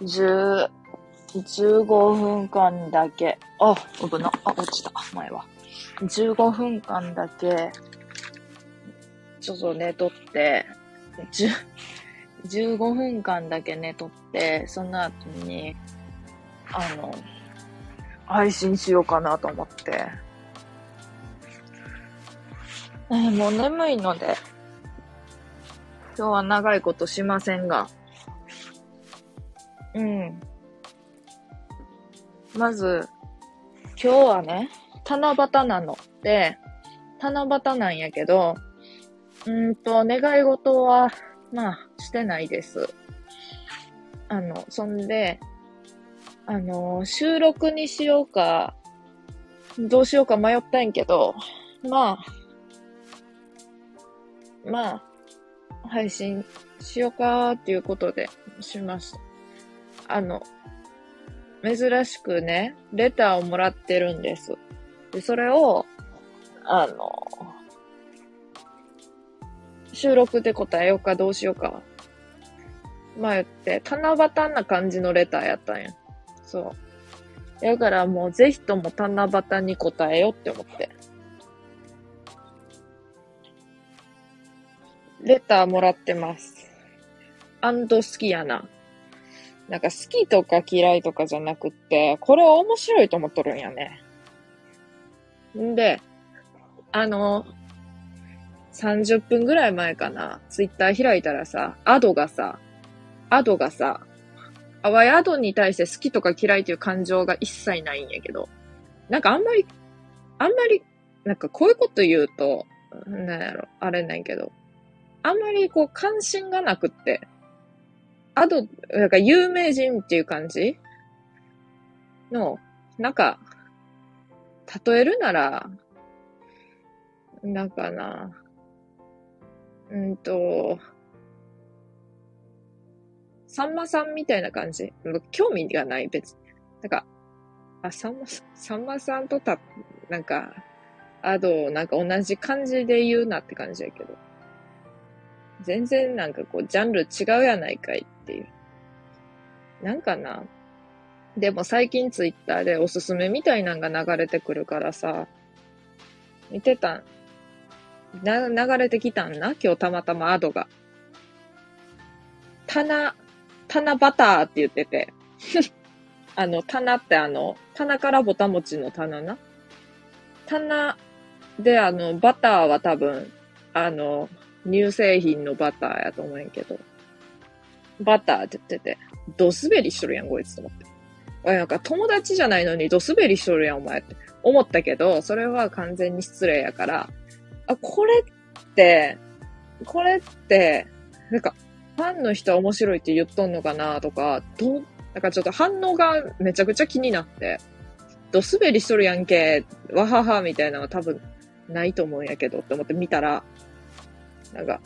10、15分間だけ、あ、危な、あ、落ちた、前は。15分間だけ、ちょっと寝とって、10、15分間だけ寝とって、その後に、あの、配信しようかなと思って。えー、もう眠いので、今日は長いことしませんが、うん。まず、今日はね、七夕なので、七夕なんやけど、うんと、願い事は、まあ、してないです。あの、そんで、あの、収録にしようか、どうしようか迷ったんやけど、まあ、まあ、配信しようかっていうことでしました。あの、珍しくね、レターをもらってるんです。で、それを、あの、収録で答えようかどうしようか。迷って、七夕な感じのレターやったんや。そう。だからもうぜひとも七夕に答えようって思って。レターもらってます。アンド好きやな。なんか好きとか嫌いとかじゃなくって、これは面白いと思っとるんやね。んで、あの、30分ぐらい前かな、ツイッター開いたらさ、アドがさ、アドがさ、あわいアドに対して好きとか嫌いという感情が一切ないんやけど、なんかあんまり、あんまり、なんかこういうこと言うと、なんやろ、あれないけど、あんまりこう関心がなくって、あと、なんか有名人っていう感じ？の、なんか、例えるなら、なんかな、うんと、さんまさんみたいな感じ？興味がない、別に。なんか、あ、さんま、さんまさんとた、なんか、あと、なんか同じ感じで言うなって感じやけど。全然なんかこう、ジャンル違うやないかいっていう。なんかな。でも最近ツイッターでおすすめみたいなんが流れてくるからさ、見てた。な、流れてきたんな？今日たまたまアドが。棚、棚バターって言ってて。あの、棚ってあの、棚からぼたもちの棚な？棚であの、バターは多分、あの、乳製品のバターやと思うんやけど、バターって言ってて、ドスベリしとるやん、こいつと思って。おい、なんか友達じゃないのにドスベリしとるやん、お前って。思ったけど、それは完全に失礼やから、あ、これって、これって、なんか、ファンの人は面白いって言っとんのかなとか、ど、なんかちょっと反応がめちゃくちゃ気になって、ドスベリしとるやんけ、わはは、みたいなのは多分ないと思うんやけどって思って見たら、なんか、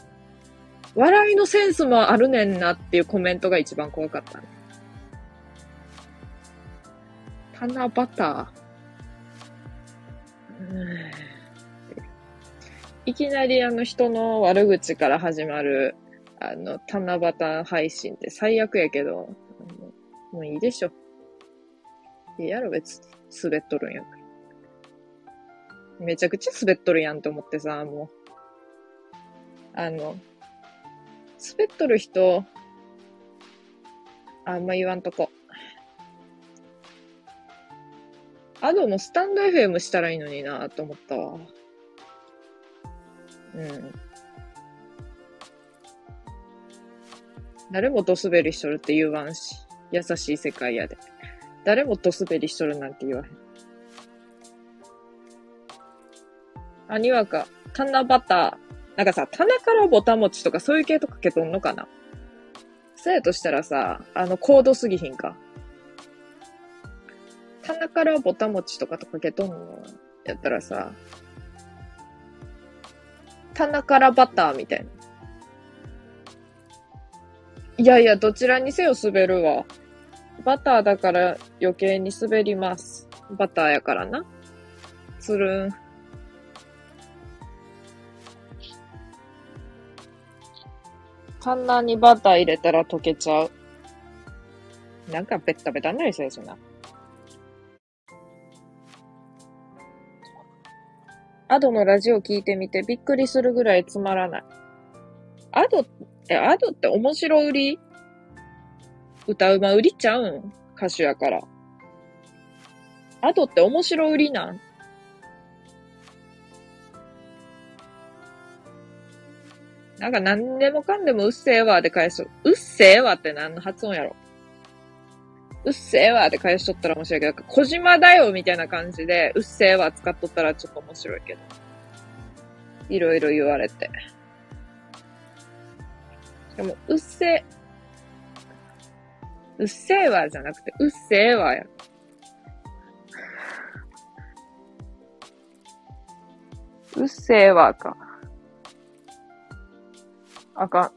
笑いのセンスもあるねんなっていうコメントが一番怖かった。七夕。いきなりあの人の悪口から始まる、あの、七夕配信って最悪やけど、もういいでしょ。いいやろ別に。滑っとるんやから。めちゃくちゃ滑っとるやんと思ってさ、もう。あの、滑っとる人、あんま言わんとこ。アドのスタンド FM したらいいのになと思ったわ。うん。誰もドスベリしとるって言わんし。優しい世界やで。誰もドスベリしとるなんて言わへん。あ、にわか、七夕、なんかさ、棚からぼたもちとかそういう系とかけとんのかな？そうやとしたらさ、あの、高度すぎひんか？棚からぼたもちとかとかけとんのやったらさ、棚からバターみたいな。いやいや、どちらにせよ滑るわ。バターだから余計に滑ります。バターやからな。つるん。棚にバター入れたら溶けちゃう。なんかベッタベタになりそうやしな。アドのラジオ聞いてみてびっくりするぐらいつまらない。アド、え、アドって面白売り歌う？ま売りちゃうん？歌手やから。アドって面白売りなん？なんか何でもかんでもうっせえわで返す。うっせえわって何の発音やろ？うっせえわで返しとったら面白いけど、小島だよみたいな感じで、うっせえわ使っとったらちょっと面白いけど。いろいろ言われて。でも、うっせ、うっせえわじゃなくて、うっせえわや。うっせえわか。あかん。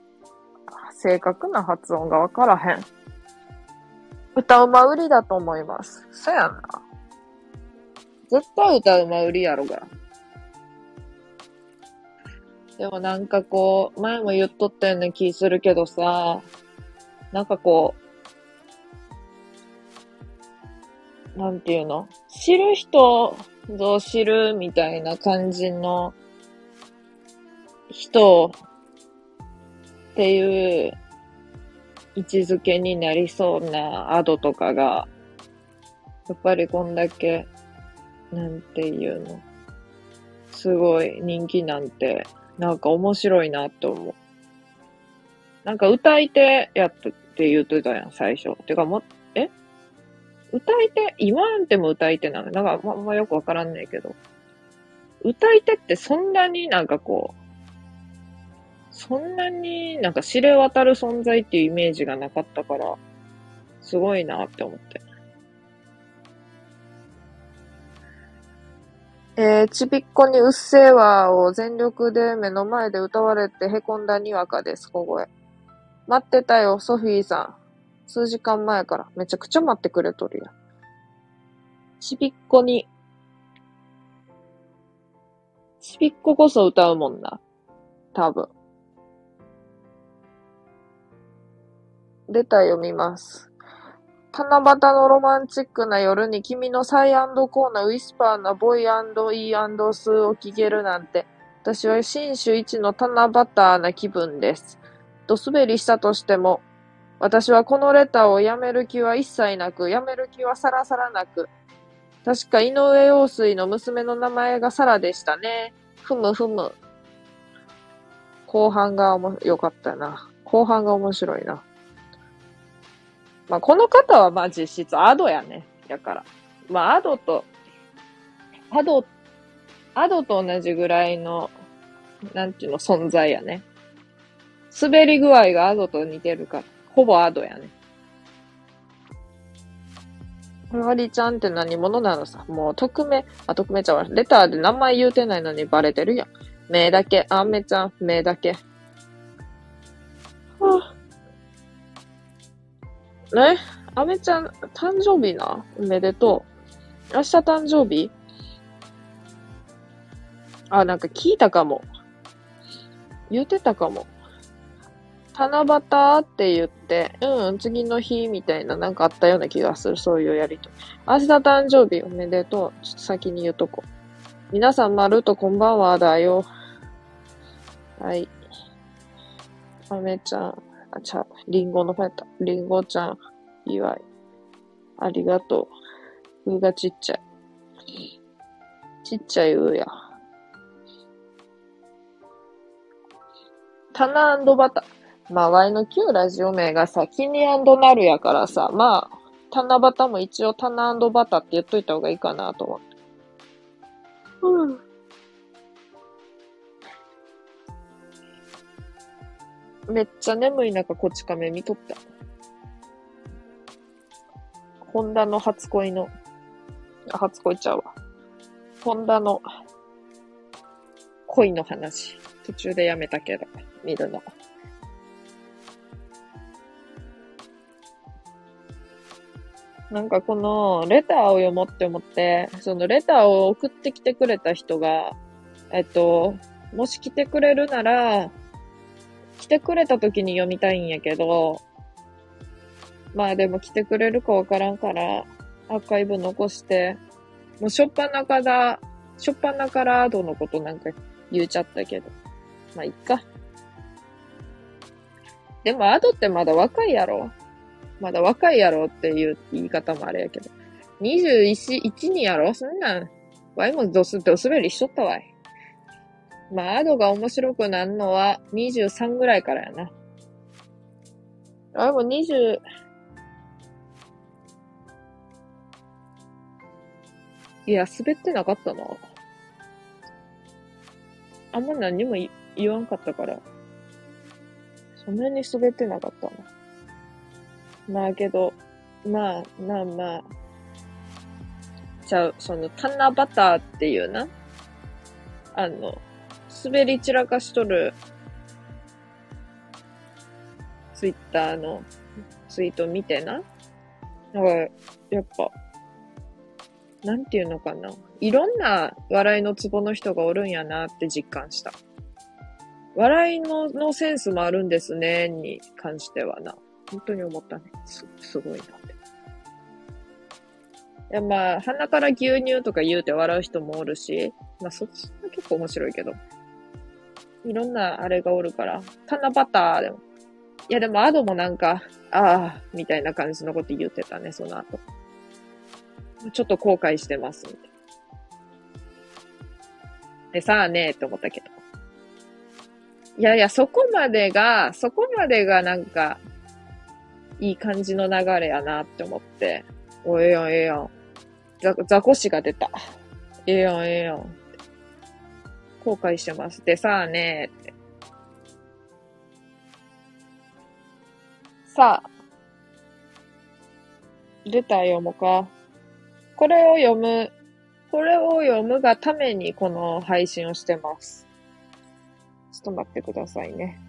正確な発音がわからへん。歌うま売りだと思います。そやな。絶対歌うま売りやろが。でもなんかこう、前も言っとったような気するけどさ、なんかこう、なんていうの？知る人ぞ知るみたいな感じの人っていう位置づけになりそうなアドとかが、やっぱりこんだけ、なんていうの、すごい人気なんて、なんか面白いなって思う。なんか歌い手やったって言ってたやん、最初。てかも、え？歌い手、今んても歌い手なの？なんか、ま、ま、よくわからんねえけど。歌い手ってそんなになんかこう、そんなになんか知れ渡る存在っていうイメージがなかったから、すごいなって思って。えー、ちびっこにうっせぇわを全力で目の前で歌われて凹んだにわかです、小声。待ってたよ、ソフィーさん。数時間前からめちゃくちゃ待ってくれとるやん。ちびっこに、ちびっここそ歌うもんな。多分。レター読みます。七夕のロマンチックな夜に君のサイコーナーウィスパーなボイイースーを聞けるなんて、私は新種一の七夕な気分です。と滑りしたとしても、私はこのレターをやめる気は一切なく、やめる気はさらさらなく、確か井上陽水の娘の名前がサラでしたね。ふむふむ。後半が良かったな。後半が面白いな。まあ、この方はまあ実質アドやね。やから。まあ、アドと、アド、アドと同じぐらいの、なんていうの、存在やね。滑り具合がアドと似てるから。ほぼアドやね。マリちゃんって何者なのさ？もう、匿名、あ、匿名ちゃうわ。レターで名前言うてないのにバレてるやん。目だけ。あめちゃん、目だけ。はあね、あめちゃん、誕生日な？おめでとう。明日誕生日？あ、なんか聞いたかも。言ってたかも。七夕って言って、うん、次の日みたいななんかあったような気がする。そういうやりとり。明日誕生日おめでとう。ちょっと先に言うとこ。皆さん、まるとこんばんはだよ。はい。あめちゃん。あ、ちゃリンゴのファイター。リンゴちゃん、祝い。ありがとう。うがちっちゃい。ちっちゃいうや。タナバタ。まあ、ワイの旧ラジオ名がさ、キニナルやからさ、まあ、七夕も一応タナバタって言っといた方がいいかなと思って。うん。めっちゃ眠い中、こっち亀見とった。ホンダの初恋の、あ、初恋ちゃうわ。ホンダの恋の話。途中でやめたけど、見るの。なんかこのレターを読もうって思って、そのレターを送ってきてくれた人が、えっと、もし来てくれるなら、来てくれた時に読みたいんやけど、まあでも来てくれるかわからんから、アーカイブ残して、もうしょっぱなから、しょっぱなからアドのことなんか言っちゃったけど。まあいっか。でもアドってまだ若いやろ。まだ若いやろっていう言い方もあれやけど。21、1にやろ？そんなん、ワイもドス、ドスベリしとったわい。まあ、アドが面白くなるのは23ぐらいからやな。あ、でも20、いや、滑ってなかったな。あんま何も言言わんかったから。そんなに滑ってなかったな。まあけど、まあ、まあまあ。ちゃう、その、タナバターっていうな。あの、滑り散らかしとる、ツイッターのツイート見てな。なんか、やっぱ、なんていうのかな。いろんな笑いのツボの人がおるんやなって実感した。笑いののセンスもあるんですね、に関してはな。本当に思ったね。す、すごいなって。いや、まあ、鼻から牛乳とか言うて笑う人もおるし、まあ、そっちは結構面白いけど。いろんなあれがおるから。タナバターでも。いや、でもアドもなんか、ああ、みたいな感じのこと言ってたね、その後。ちょっと後悔してます、みたいな。で、さあねって思ったけど。いやいや、そこまでが、そこまでがなんか、いい感じの流れやなって思って。お、ええやん、ええやん。ザ、ザコシが出た。ええやん、ええやん。後悔してます。で、さあねって。さあ。レター読もうか。これを読む、これを読むがためにこの配信をしてます。ちょっと待ってくださいね。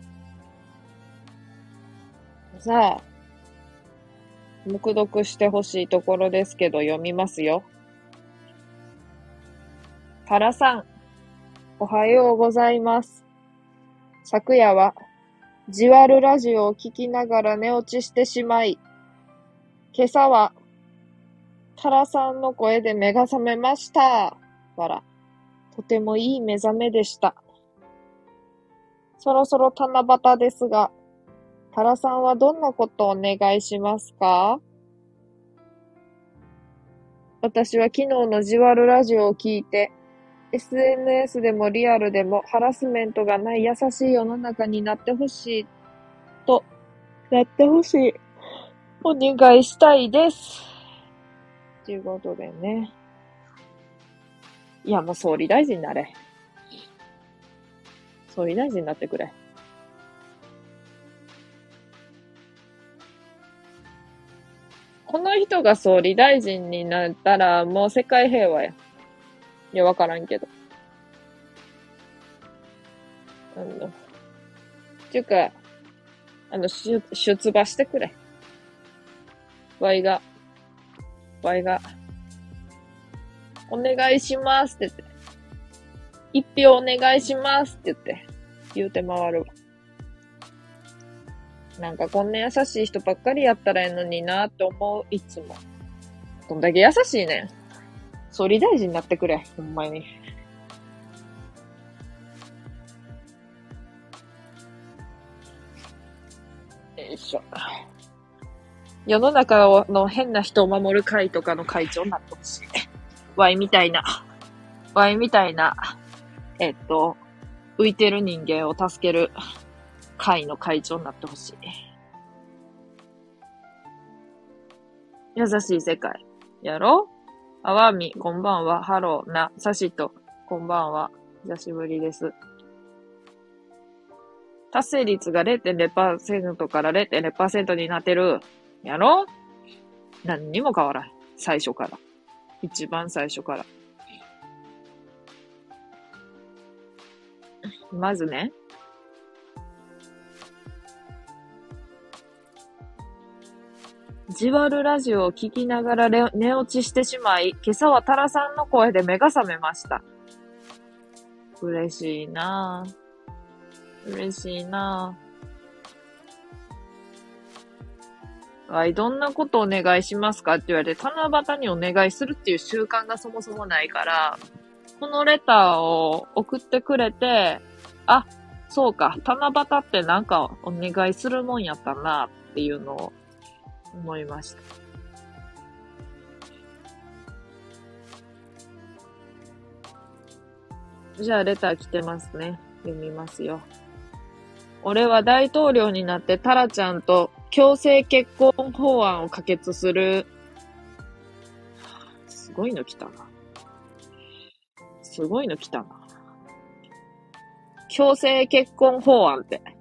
さあ、目読してほしいところですけど読みますよ。タラさん、おはようございます。昨夜は、じわるラジオを聞きながら寝落ちしてしまい、今朝は、タラさんの声で目が覚めました。わら。とてもいい目覚めでした。そろそろ七夕ですが、タラさんはどんなことをお願いしますか？私は昨日のじわるラジオを聞いて、SNS でもリアルでもハラスメントがない優しい世の中になってほしいと、なってほしい。お願いしたいです。ということでね。いや、もう総理大臣になれ。総理大臣になってくれ。この人が総理大臣になったらもう世界平和や。いや、わからんけど。あの、っていうか、あの、出、出馬してくれ。ワイが、ワイが、お願いしますって言って、一票お願いしますって言って、言うて回るわ。なんかこんな優しい人ばっかりやったらええのになって思う、いつも。どんだけ優しいねん。総理大臣になってくれ、ほんまに。よいしょ。世の中の変な人を守る会とかの会長になってほしい。ワイみたいな、ワイみたいな、えっと、浮いてる人間を助ける会の会長になってほしい。優しい世界。やろうあわみ、こんばんは。ハローな、さしと、こんばんは。久しぶりです。達成率が0.0%から0.0%になってる。やろ？何にも変わらん。最初から。一番最初から。まずね。じわるラジオを聞きながら寝落ちしてしまい、今朝はタラさんの声で目が覚めました。嬉しいなぁ。嬉しいなぁ。はい、どんなことお願いしますかって言われて、七夕にお願いするっていう習慣がそもそもないから、このレターを送ってくれて、あ、そうか、七夕ってなんかお願いするもんやったなっていうのを思いました。じゃあ、レター来てますね。読みますよ。俺は大統領になってタラちゃんと強制結婚法案を可決する。すごいの来たな。すごいの来たな。強制結婚法案って。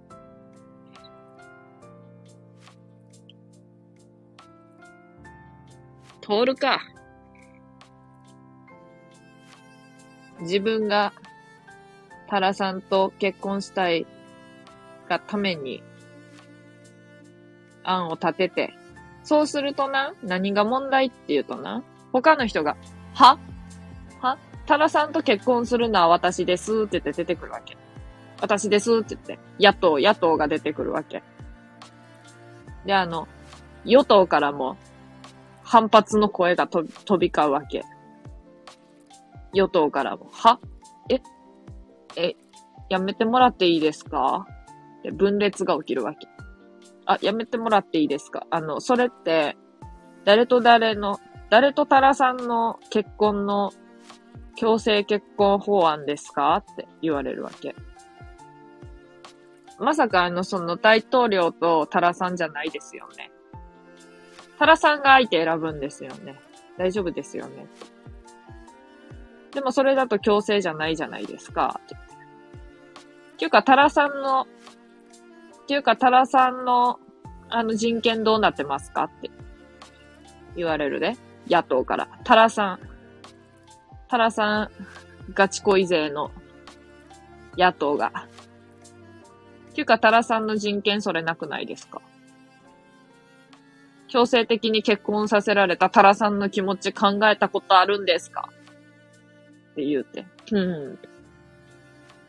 通るか。自分がタラさんと結婚したいがために案を立てて、そうするとな、何が問題って言うとな、他の人が、は？は？タラさんと結婚するのは私ですって言って出てくるわけ。私ですって言って、野党、野党が出てくるわけ。で、あの、与党からも反発の声が飛び交うわけ。与党からも、は？え？え、やめてもらっていいですか？で分裂が起きるわけ。あ、やめてもらっていいですか？あの、それって、誰と誰の、誰とタラさんの結婚の強制結婚法案ですか？って言われるわけ。まさかあの、その大統領とタラさんじゃないですよね。タラさんが相手選ぶんですよね。大丈夫ですよね。でもそれだと強制じゃないじゃないですか。っていうか、タラさんの、っていうか、タラさんの、あの人権どうなってますか？って言われるで。野党から。タラさん、タラさん、ガチ恋勢の野党が。っていうか、タラさんの人権それなくないですか？強制的に結婚させられたタラさんの気持ち考えたことあるんですか？って言うて。うん。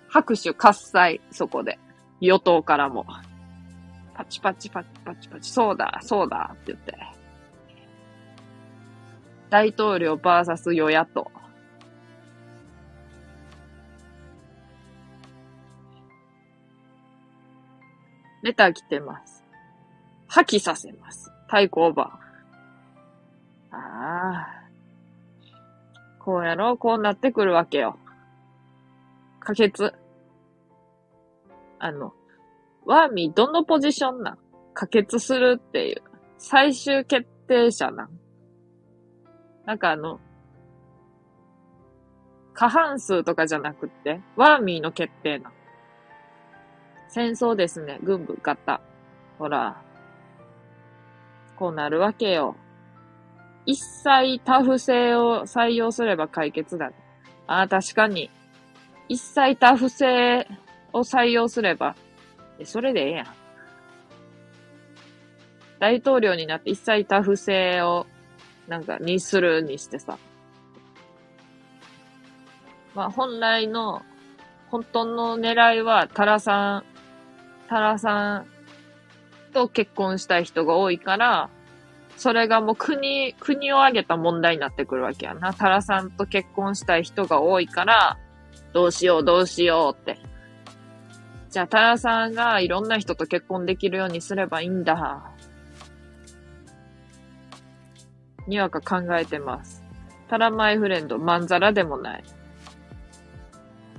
拍手喝采、そこで。与党からも。パチパチパチパチパチ、そうだ、そうだ、って言って。大統領バーサス与野党。レター来てます。破棄させます。対抗馬。ああ。こうやろう、こうなってくるわけよ。可決。あの、ワーミーどのポジションなん？可決するっていう。最終決定者なんなんかあの、過半数とかじゃなくって、ワーミーの決定な戦争ですね。軍部型。ほら。こうなるわけよ。一切タフ性を採用すれば解決だ。ああ、確かに。一切タフ性を採用すれば、えそれでええやん。大統領になって一切タフ性を、なんか、にするにしてさ。まあ、本来の、本当の狙いは、タラさん、タラさんと結婚したい人が多いから、それがもう国、国を挙げた問題になってくるわけやな。タラさんと結婚したい人が多いから、どうしようどうしようって。じゃあ、タラさんがいろんな人と結婚できるようにすればいいんだ。にわか考えてます。タラマイフレンド、まんざらでもない。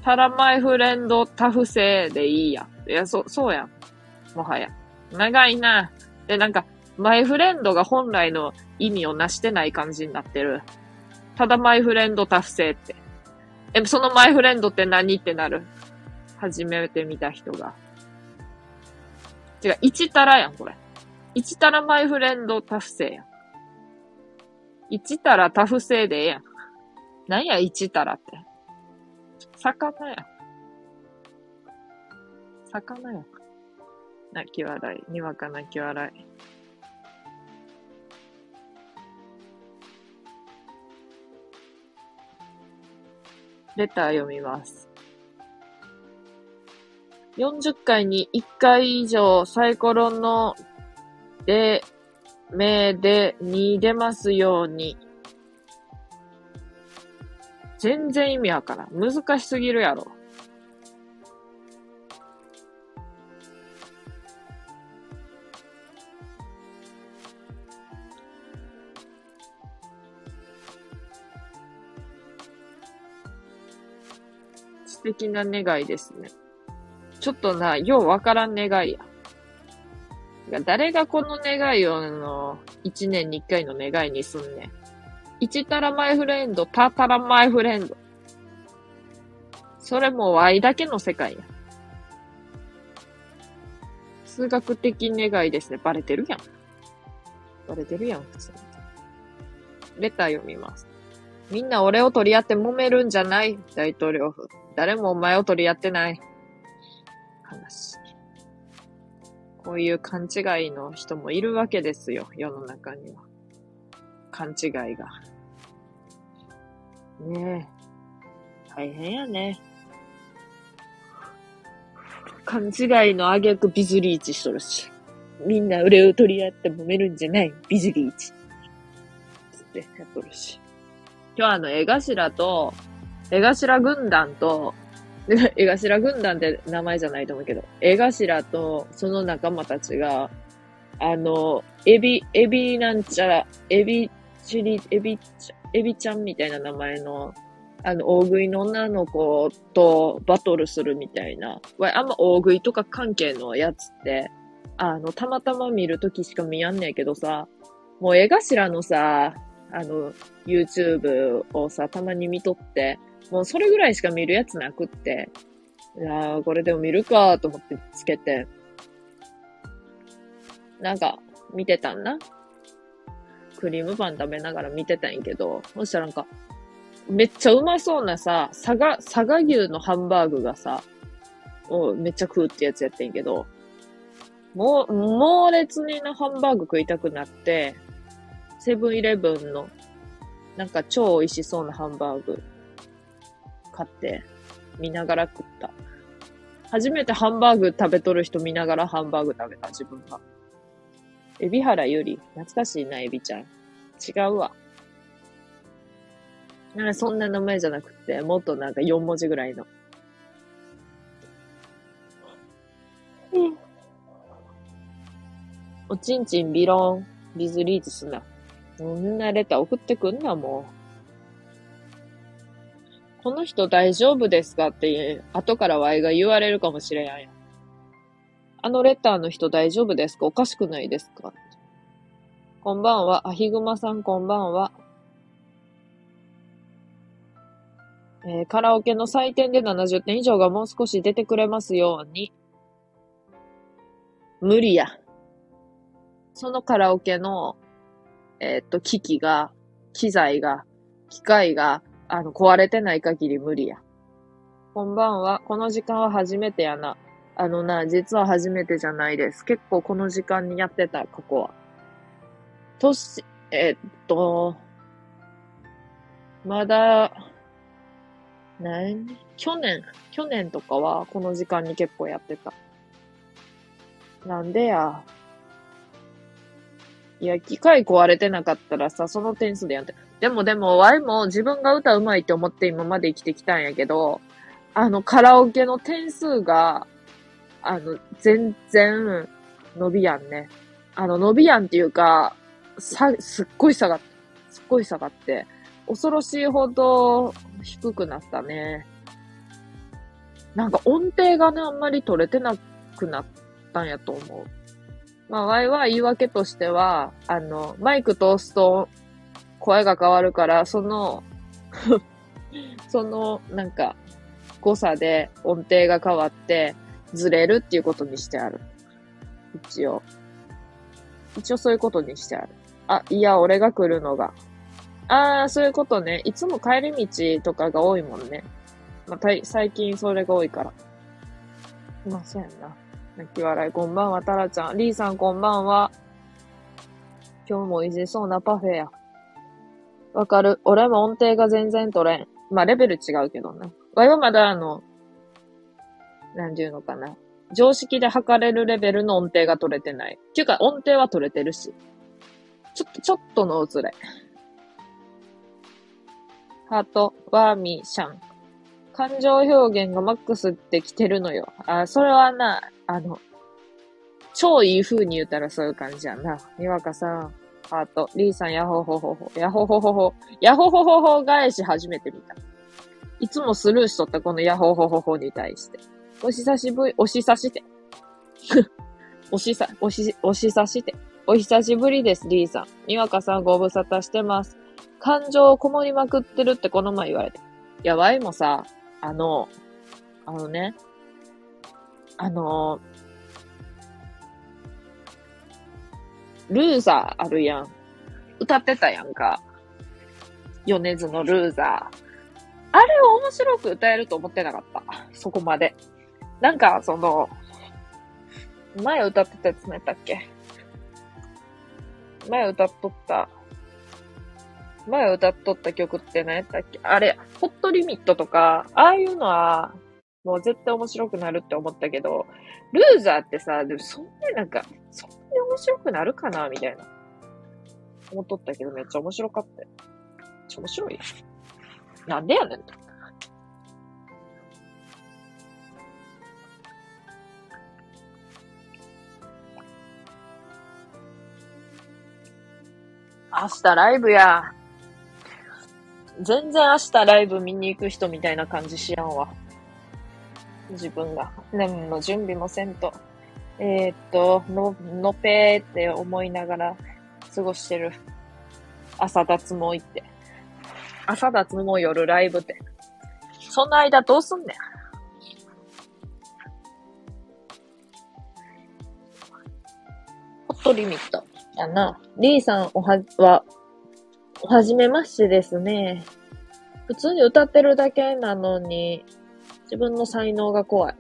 タラマイフレンドタフ性でいいや。いや、そ、そうやん。もはや。長いな。で、なんか、マイフレンドが本来の意味をなしてない感じになってる。ただマイフレンドタフ性って。え、そのマイフレンドって何ってなる。初めて見た人が。違う、1タラやん、これ。1タラマイフレンドタフ性やん。1タラタフ性でええやん。なんや、1タラって。魚やん。魚やん。泣き笑い。にわか泣き笑い。レター読みます。40回に1回以上サイコロので目で、に出ますように。全然意味わからん。難しすぎるやろ。素敵な願いですね。ちょっとな、ようわからん願いや。誰がこの願いを、あの、一年に一回の願いにすんねん。一たらマイフレンド、たたらマイフレンド。それも愛だけの世界や。数学的願いですね。バレてるやん。バレてるやん、普通に。レター読みます。みんな俺を取り合って揉めるんじゃない？大統領府。誰もお前を取り合ってない。話。こういう勘違いの人もいるわけですよ、世の中には。勘違いが。ねえ。大変やね。勘違いの挙句ビズリーチしとるし。みんな俺を取り合って揉めるんじゃない、ビズリーチ。つってやっとるし。今日あの、絵頭と、絵頭軍団と、絵頭軍団って名前じゃないと思うけど、絵頭とその仲間たちが、あの、エビ、エビなんちゃら、エビチリ、エビちゃ、エビちゃんみたいな名前の、あの、大食いの女の子とバトルするみたいな。あんま大食いとか関係のやつって、あの、たまたま見るときしか見やんねえけどさ、もう絵頭のさ、あの、YouTube をさ、たまに見とって、もうそれぐらいしか見るやつなくって、いやー、これでも見るかと思ってつけて、なんか、見てたんな。クリームパン食べながら見てたんやけど、そしたらなんか、めっちゃうまそうなさ、佐賀、佐賀牛のハンバーグがさ、をめっちゃ食うってやつやってんけど、もう、猛烈になハンバーグ食いたくなって、セブンイレブンの、なんか超美味しそうなハンバーグ買って見ながら食った。初めてハンバーグ食べとる人見ながらハンバーグ食べた自分が。エビ原より懐かしいな、エビちゃん。違うわ。なんかそんな名前じゃなくて、もっとなんか4文字ぐらいの。うん。おちんちんビロン、ビズリーズすな。そんなレター送ってくんな、もう。この人大丈夫ですかって、後からワイが言われるかもしれんやん。あのレターの人大丈夫ですか？おかしくないですか？こんばんは。アヒグマさんこんばんは。えー、カラオケの採点で70点以上がもう少し出てくれますように。無理や。そのカラオケの、え、っと、機器が、機材が、機械が、あの、壊れてない限り無理や。こんばんは。この時間は初めてやな。あのな、実は初めてじゃないです。結構この時間にやってた、ここは。年、えっと、まだ、何？去年、去年とかはこの時間に結構やってた。なんでや。いや、機械壊れてなかったらさ、その点数でやって。でもでも、ワイも自分が歌うまいって思って今まで生きてきたんやけど、あの、カラオケの点数が、あの、全然、伸びやんね。あの、伸びやんっていうか、さ、すっごい下がっ、すっごい下がって、恐ろしいほど低くなったね。なんか音程がね、あんまり取れてなくなったんやと思う。まあ、ワイは言い訳としては、あの、マイク通すと声が変わるから、その その、なんか、誤差で音程が変わってずれるっていうことにしてある。一応。一応そういうことにしてある。あ、いや、俺が来るのが。ああ、そういうことね。いつも帰り道とかが多いもんね。まあ、最近それが多いから。まあ、そうやんな。泣き笑い、こんばんは、タラちゃん。リーさん、こんばんは。今日も美味しそうなパフェや。わかる。俺も音程が全然取れん。まあ、レベル違うけどね。わいはまだあの、なんていうのかな。常識で測れるレベルの音程が取れてない。っていうか、音程は取れてるし。ちょっと、ちょっとのずれ。ハート、ワーミー、シャン。感情表現がマックスって来てるのよ。あ、それはな、あの、超いい風に言ったらそういう感じやんな。にわかさん、ハート、リーさん、ヤホホホホ、ヤホホホホ、ヤホホホホ返し初めて見た。いつもスルーしとったこのヤホホホホに対して。お久しぶり、お久して。おしさ、おし、おしさして。お久しぶりです、リーさん。にわかさんご無沙汰してます。感情をこもりまくってるってこの前言われて。や、ワイもさ、あの、あのね、あの、ルーザーあるやん。歌ってたやんか。米津のルーザー。あれを面白く歌えると思ってなかった。そこまで。なんか、その、前歌ってたやつ何やったっけ？前歌っとった、前歌っとった曲って何やったっけ？あれ、ホットリミットとか、ああいうのは、もう絶対面白くなるって思ったけど、ルーザーってさ、でもそんななんか、そんな面白くなるかなみたいな。思っとったけどめっちゃ面白かった。めっちゃ面白い。なんでやねんと。明日ライブや。全然明日ライブ見に行く人みたいな感じしやんわ。自分が。何の準備もせんと。えー、っと、の、のぺーって思いながら過ごしてる。朝脱毛行って。朝脱毛夜ライブって。その間どうすんねん。ホットリミット。やな。リーさんおは、は、はじめましてですね。普通に歌ってるだけなのに、自分の才能が怖い。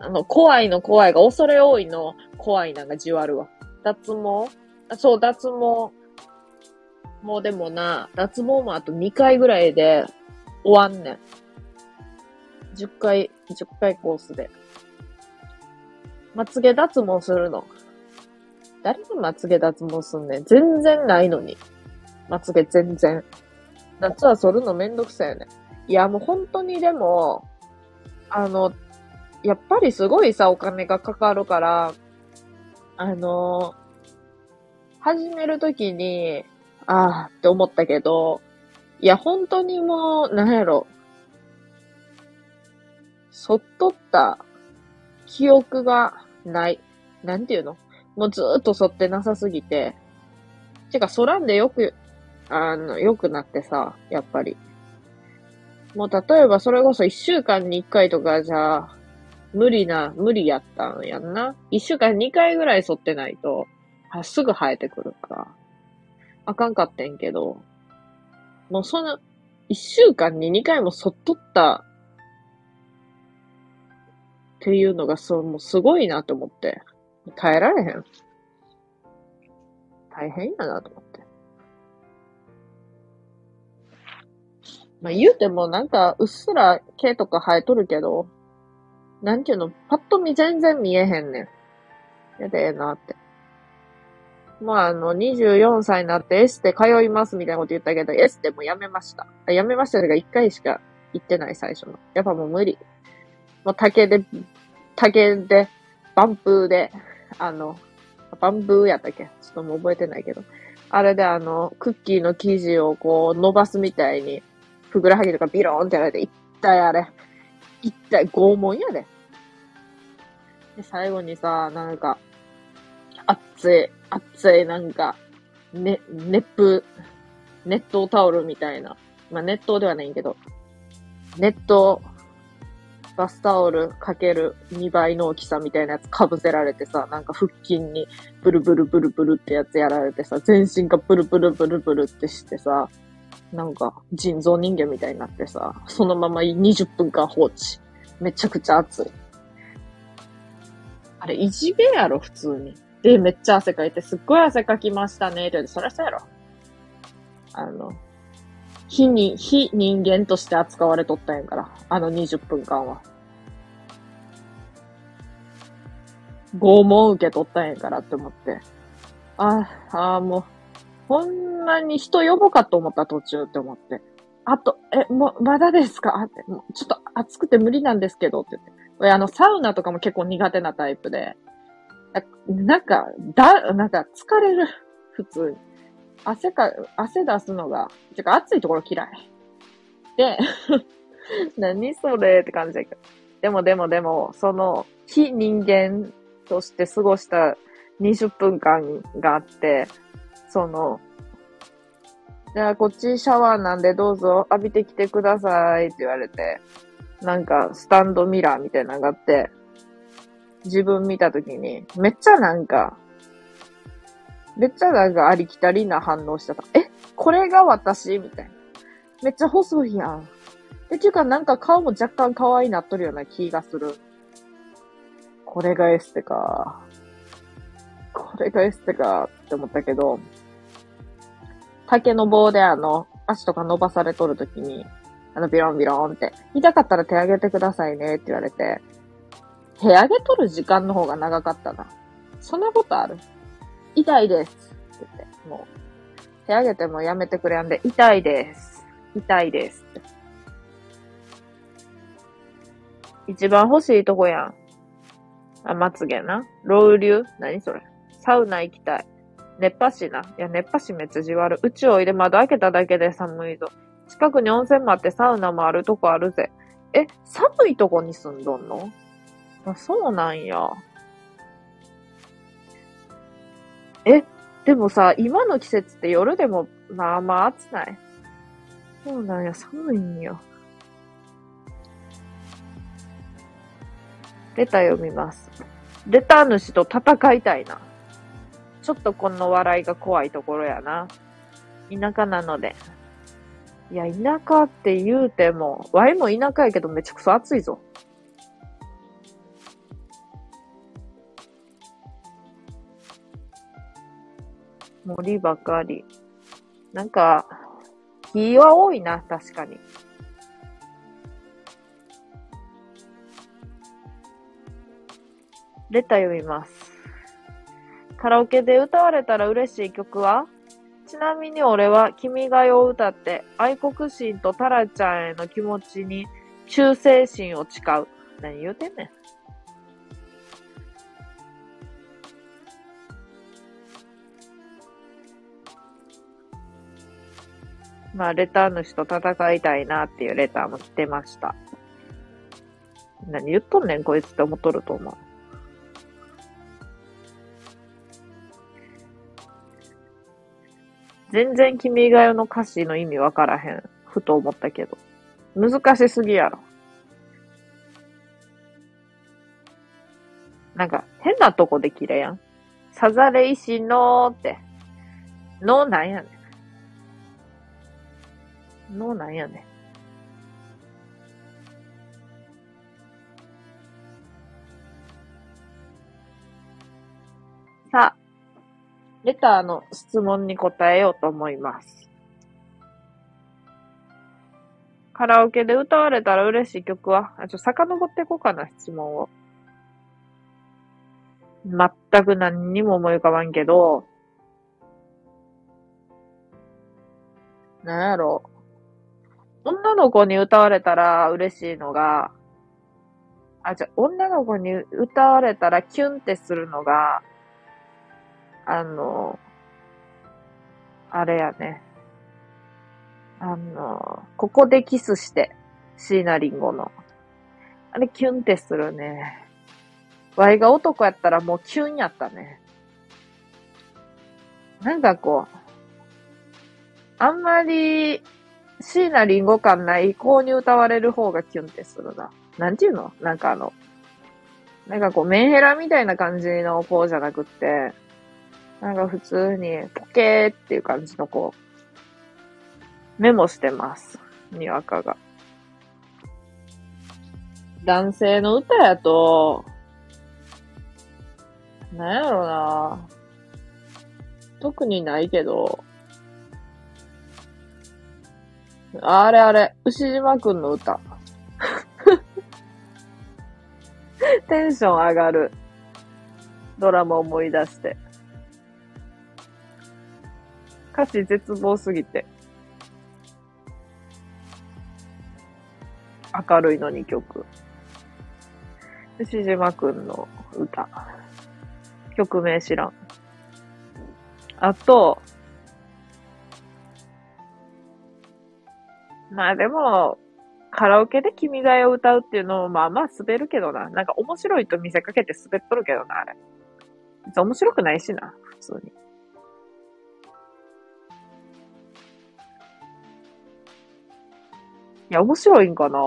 あの、怖いの怖いが恐れ多いの怖いなんかじわるわ。脱毛？あそう、脱毛。もうでもな、脱毛もあと2回ぐらいで終わんねん。10回、10回コースで。まつげ脱毛するの。誰がまつげ脱毛すんねん？全然ないのに。まつげ全然。夏は剃るのめんどくさいよね。いや、もう本当にでも、あの、やっぱりすごいさ、お金がかかるから、あの、始めるときに、ああって思ったけど、いや、本当にもう、なんやろ、そっとった記憶がない。なんていうの？もうずーっと沿ってなさすぎて。てか、そらんでよく、あの、良くなってさ、やっぱり。もう例えばそれこそ一週間に一回とかじゃ、無理な、無理やったんやんな。一週間二回ぐらい剃ってないと、すぐ生えてくるから。あかんかってんけど、もうその、一週間に二回も剃っとったっていうのがそう、もうすごいなと思って。耐えられへん。大変やなと思って。まあ言うてもなんかうっすら毛とか生えとるけど、なんていうの、パッと見全然見えへんねん。やでええなって。まああの、24歳になってエステ通いますみたいなこと言ったけど、エステもやめました。やめましたが1回しか行ってない最初の。やっぱもう無理。もう竹で、竹で、バンプーで、あの、バンブーやったっけ？ちょっともう覚えてないけど。あれであの、クッキーの生地をこう伸ばすみたいに、ふぐらはぎとかビローンってやられて、一体あれ、一体拷問やで。で、最後にさ、なんか、熱い、熱い、なんか、ね、熱風、熱湯タオルみたいな。まあ、熱湯ではないけど、熱湯、バスタオルかける2倍の大きさみたいなやつかぶせられてさ、なんか腹筋にブルブルブルブルってやつやられてさ、全身がブルブルブルブルってしてさ、なんか、人造人間みたいになってさ、そのまま20分間放置。めちゃくちゃ暑い。あれ、いじめやろ、普通に。で、めっちゃ汗かいて、すっごい汗かきましたね、って言て、そりゃそうやろ。あの、非に、非人間として扱われとったんやから、あの20分間は。拷問受け取ったんやからって思って。ああ、ああ、もう、ほんまに人呼ぼうかと思った途中って思って。あと、え、もう、まだですか？って、もうちょっと暑くて無理なんですけどって言って。俺、あの、サウナとかも結構苦手なタイプで。なんか、だ、なんか疲れる。普通に。汗か、汗出すのが、てか暑いところ嫌い。で、何それって感じだけど。でもでもでも、その、非人間として過ごした20分間があって、その、じゃあこっちシャワーなんでどうぞ浴びてきてくださいって言われて、なんかスタンドミラーみたいなのがあって、自分見たときに、めっちゃなんか、めっちゃなんかありきたりな反応してた。えこれが私みたいな。めっちゃ細いやん。え、ていうかなんか顔も若干可愛いなっとるような気がする。これがエステか。これがエステかって思ったけど、竹の棒であの、足とか伸ばされとるときに、あの、ビロンビロンって、痛かったら手上げてくださいねって言われて、手上げとる時間の方が長かったな。そんなことある？痛いですって言って、もう、手上げてもやめてくれやんで、痛いです。痛いですって。一番欲しいとこやん。あ、まつげな。ロウリュ？何それ？サウナ行きたい。熱波師な。いや、熱波師めっちゃじわる。宇宙おいで窓開けただけで寒いぞ。近くに温泉もあってサウナもあるとこあるぜ。え、寒いとこに住んどんの？あ、そうなんや。え、でもさ、今の季節って夜でもまあまあ暑ない？そうなんや、寒いんや。レター読みます。レター主と戦いたいな。ちょっとこの笑いが怖いところやな。田舎なので。いや、田舎って言うても、ワイも田舎やけどめちゃくそ暑いぞ。森ばかり。なんか、木は多いな、確かに。レタ読みます。カラオケで歌われたら嬉しい曲は？ちなみに俺は君が代を歌って愛国心とタラちゃんへの気持ちに忠誠心を誓う。何言うてんねん。まあ、レター主と戦いたいなっていうレターも来てました。何言っとんねんこいつって思っとると思う。全然君が代の歌詞の意味わからへん。ふと思ったけど。難しすぎやろ。なんか、変なとこで切れやん。さざれ石のーって。のなんやねん。のなんやねん。さあ、レターの質問に答えようと思います。カラオケで歌われたら嬉しい曲は？あ、ちょ、遡っていこうかな、質問を。全く何にも思い浮かばんけど、なんやろ。女の子に歌われたら嬉しいのが、あ、じゃ、女の子に歌われたらキュンってするのが、あの、あれやね。あの、ここでキスして、椎名林檎の。あれキュンってするね。ワイが男やったらもうキュンやったね。なんかこう、あんまり、椎名林檎感ない子に歌われる方がキュンってするな。なんていうの？なんかあの、なんかこう、メンヘラみたいな感じの子じゃなくって、なんか普通に、ポケーっていう感じのこう、メモしてます。にわかが。男性の歌やと、なんやろな特にないけど、あれあれ、牛島くんの歌。テンション上がる。ドラマ思い出して。歌詞絶望すぎて。明るいのに曲。牛島くんの歌。曲名知らん。あと、まあでも、カラオケで君が代を歌うっていうのもまあまあ滑るけどな。なんか面白いと見せかけて滑っとるけどな、あれ。面白くないしな、普通に。いや、面白いんかな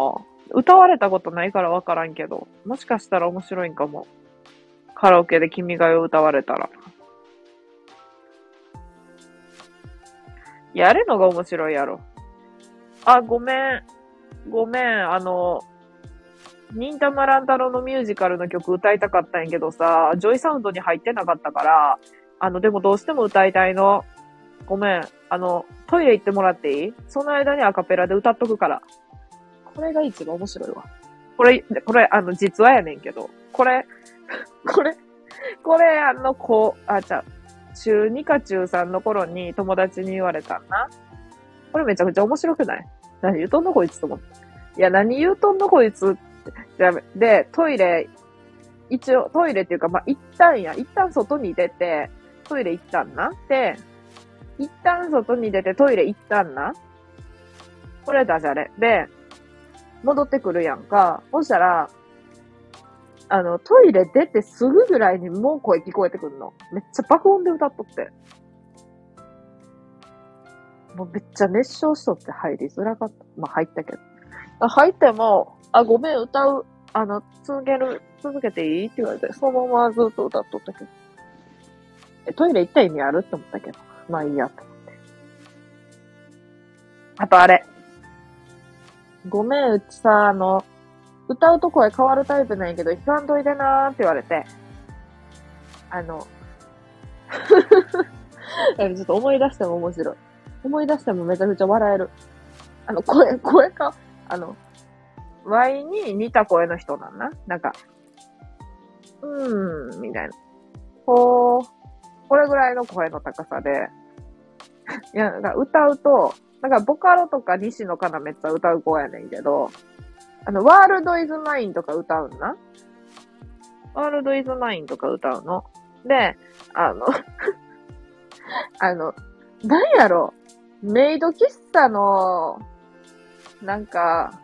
歌われたことないからわからんけど、もしかしたら面白いんかも。カラオケで君が代を歌われたら。やるのが面白いやろ。あ、ごめん。ごめん。あの、忍たま乱太郎のミュージカルの曲歌いたかったんやけどさ、ジョイサウンドに入ってなかったから、あの、でもどうしても歌いたいの。ごめん。あの、トイレ行ってもらっていい？その間にアカペラで歌っとくから。これが一番面白いわ。これ、これ、あの、実話やねんけど。これ、これ、これ、あの、こう、あ、じゃ中2か中3の頃に友達に言われたんな。これめちゃくちゃ面白くない？何言うとんのこいつと思って。いや、何言うとんのこいつって。で、トイレ、一応、トイレっていうか、まあ、一旦や、一旦外に出て、トイレ行ったんな。で、一旦外に出てトイレ行ったんな？これダジャレ。で、戻ってくるやんか。そしたら、あの、トイレ出てすぐぐらいにもう声聞こえてくんの。めっちゃ爆音で歌っとって。もうめっちゃ熱唱しとって入りづらかった。まあ入ったけど。入っても、あ、ごめん、歌う、あの、続ける、続けていい？って言われて、そのままずっと歌っとったけど。え、トイレ行った意味ある？って思ったけど。まあいいや、と思って。あとあれ。ごめん、うちさ、あの、歌うと声変わるタイプなんやけど、弾かんといてなーって言われて、あの、ちょっと思い出しても面白い。思い出してもめちゃくちゃ笑える。あの、声、声か、あの、Y に似た声の人なんな。なんか、うーん、みたいな。こう、これぐらいの声の高さで、いや、か歌うと、なんかボカロとか西野カナめっちゃ歌う子やねんけど、あの、ワールドイズマインとか歌うんな？ワールドイズマインとか歌うの？で、あの あの、なんやろ、メイド喫茶の、なんか、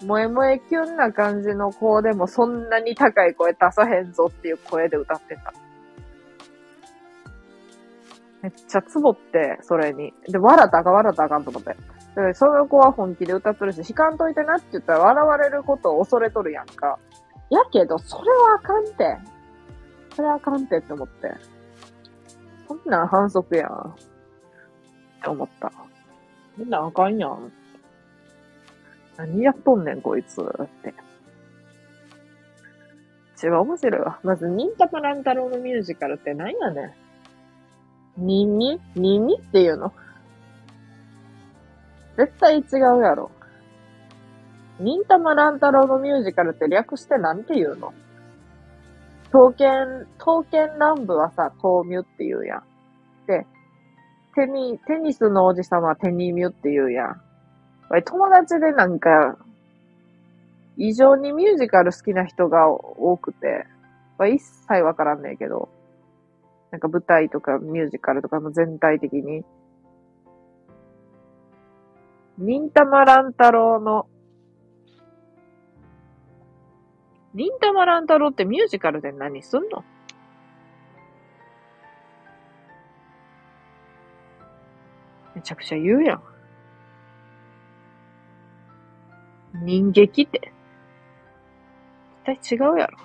萌え萌えキュンな感じの子でもそんなに高い声出さへんぞっていう声で歌ってた。めっちゃツボって、それに。で、笑ったか笑ったあかんと思って。で、その子は本気で歌ってるし、弾かんといてなって言ったら笑われることを恐れとるやんか。やけど、それはあかんて。それはあかんてって思って。そんなん反則やん。って思った。みんなんあかんやん。何やっとんねん、こいつ。って。一番面白いわ。まず、忍たま乱太郎のミュージカルって何やねん。耳？耳っていうの？絶対違うやろ。忍たま乱太郎のミュージカルって略してなんて言うの？刀剣、刀剣乱舞はさ、刀ミュって言うやん。で、テニ、テニスのおじさまはテニミュって言うやん。友達でなんか、異常にミュージカル好きな人が多くて、一切わからんねんけど、なんか舞台とかミュージカルとかも全体的に、忍たま乱太郎の、忍たま乱太郎ってミュージカルで何すんの？めちゃくちゃ言うやん。人劇って。絶対違うやろ。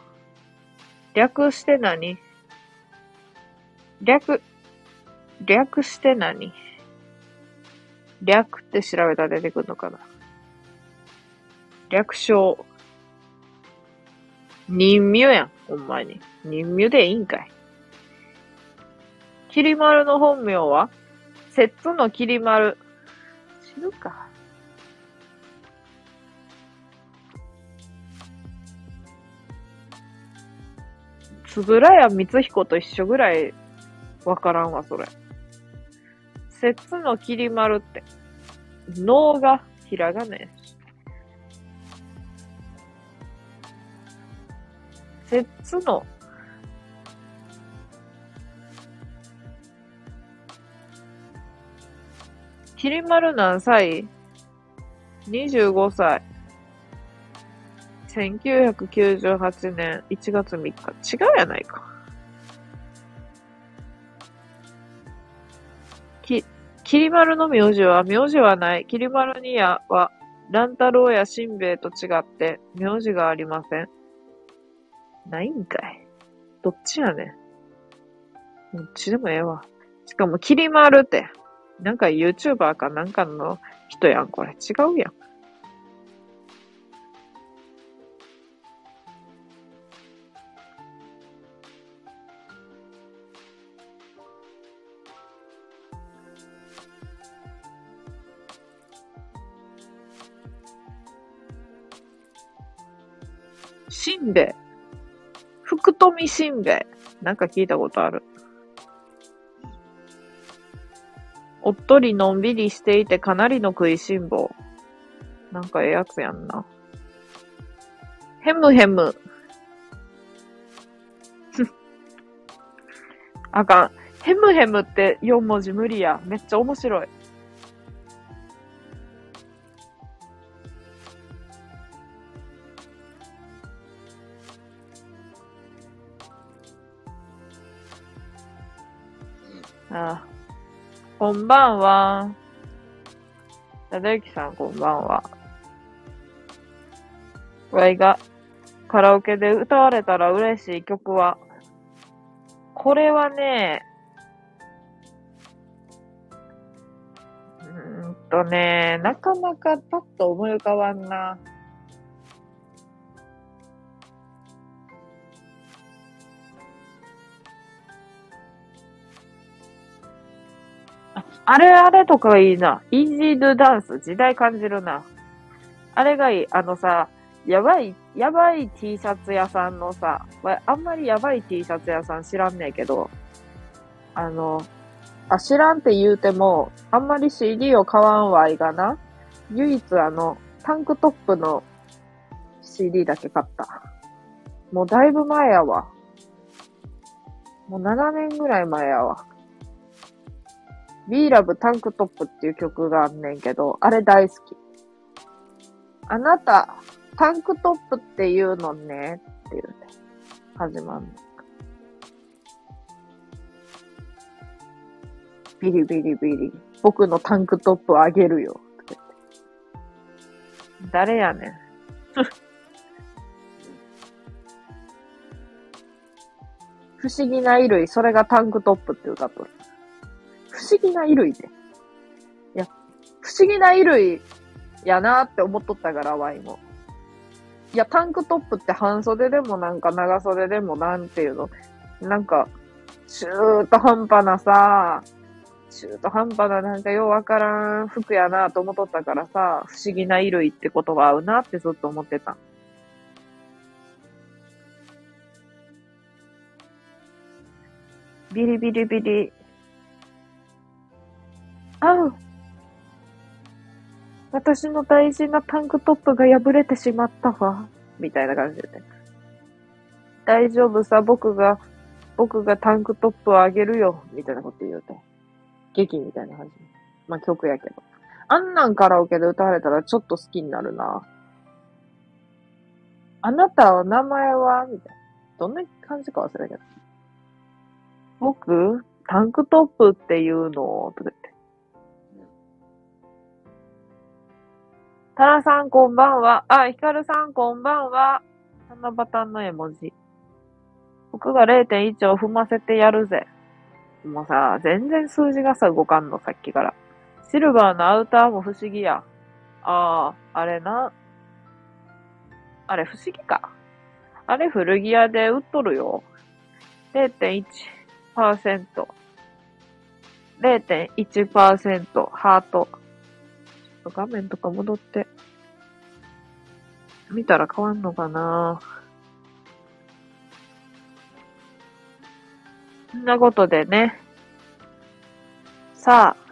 略して何？略、略して何？略って調べたら出てくるのかな？略称。任務やん、ほんまに。任務でいいんかい。きり丸の本名は？摂津のきり丸。死ぬか。つぶらやみつひこと一緒ぐらいわからんわ、それ。節のきり丸って。脳がひらがなやし。節の、きり丸何歳 ?25 歳。1998年1月3日。違うやないか。き、り丸の名字は名字はない。きり丸にやは、乱太郎やしんべヱと違って、名字がありません。ないんかい。どっちやねん。どっちでもええわ。しかも、きり丸って、なんか YouTuber かなんかの人やん、これ。違うやん。しんべヱ。福富しんべヱ。なんか聞いたことある。おっとりのんびりしていてかなりの食いしん坊。なんかええやつやんな。ヘムヘム。あかん。ヘムヘムって4文字無理や。めっちゃ面白い。こんばんは。ただゆきさん、こんばんは。わいがカラオケで歌われたら嬉しい曲は、これはね、うーんとね、なかなかパッと思い浮かばんな。あれあれとかいいな。イージードゥダンス、時代感じるな。あれがいい。あのさ、やばい、やばい T シャツ屋さんのさ、あんまりやばい T シャツ屋さん知らんねんけど、あの、あ、知らんって言うても、あんまり CD を買わんわいがな。唯一あの、タンクトップの CD だけ買った。もうだいぶ前やわ。もう7年ぐらい前やわ。We Love タンクトップっていう曲があんねんけど、あれ大好き。あなた、タンクトップっていうのねって言うて、始まるの。ビリビリビリ。僕のタンクトップあげるよ。誰やねん。不思議な衣類、それがタンクトップって歌っとる。不思議な衣類で。いや、不思議な衣類やなって思っとったから、ワイも。いや、タンクトップって半袖でもなんか長袖でもなんていうの、なんか、中途半端なさ、中途半端ななんかようわからん服やなと思っとったからさ、不思議な衣類ってことが合うなってずっと思ってた。ビリビリビリ。あう。私の大事なタンクトップが破れてしまったわ。みたいな感じでね。大丈夫さ、僕が、僕がタンクトップをあげるよ。みたいなこと言うて。劇みたいな感じ。まあ、曲やけど。あんなんカラオケで歌われたらちょっと好きになるな。あなたは名前は？みたいな。どんな感じか忘れたけど。僕、タンクトップっていうのとかタラさんこんばんは。あ、ヒカルさんこんばんは。七夕の絵文字。僕が0.1を踏ませてやるぜ。もうさ、全然数字がさ、動かんの、さっきから。シルバーのアウターも不思議や。ああ、あれな。あれ不思議か。あれ古着屋で売っとるよ。0.1%。0.1%ハート。ちょっと画面とか戻って。見たら変わんのかなそんなことでね。さあ、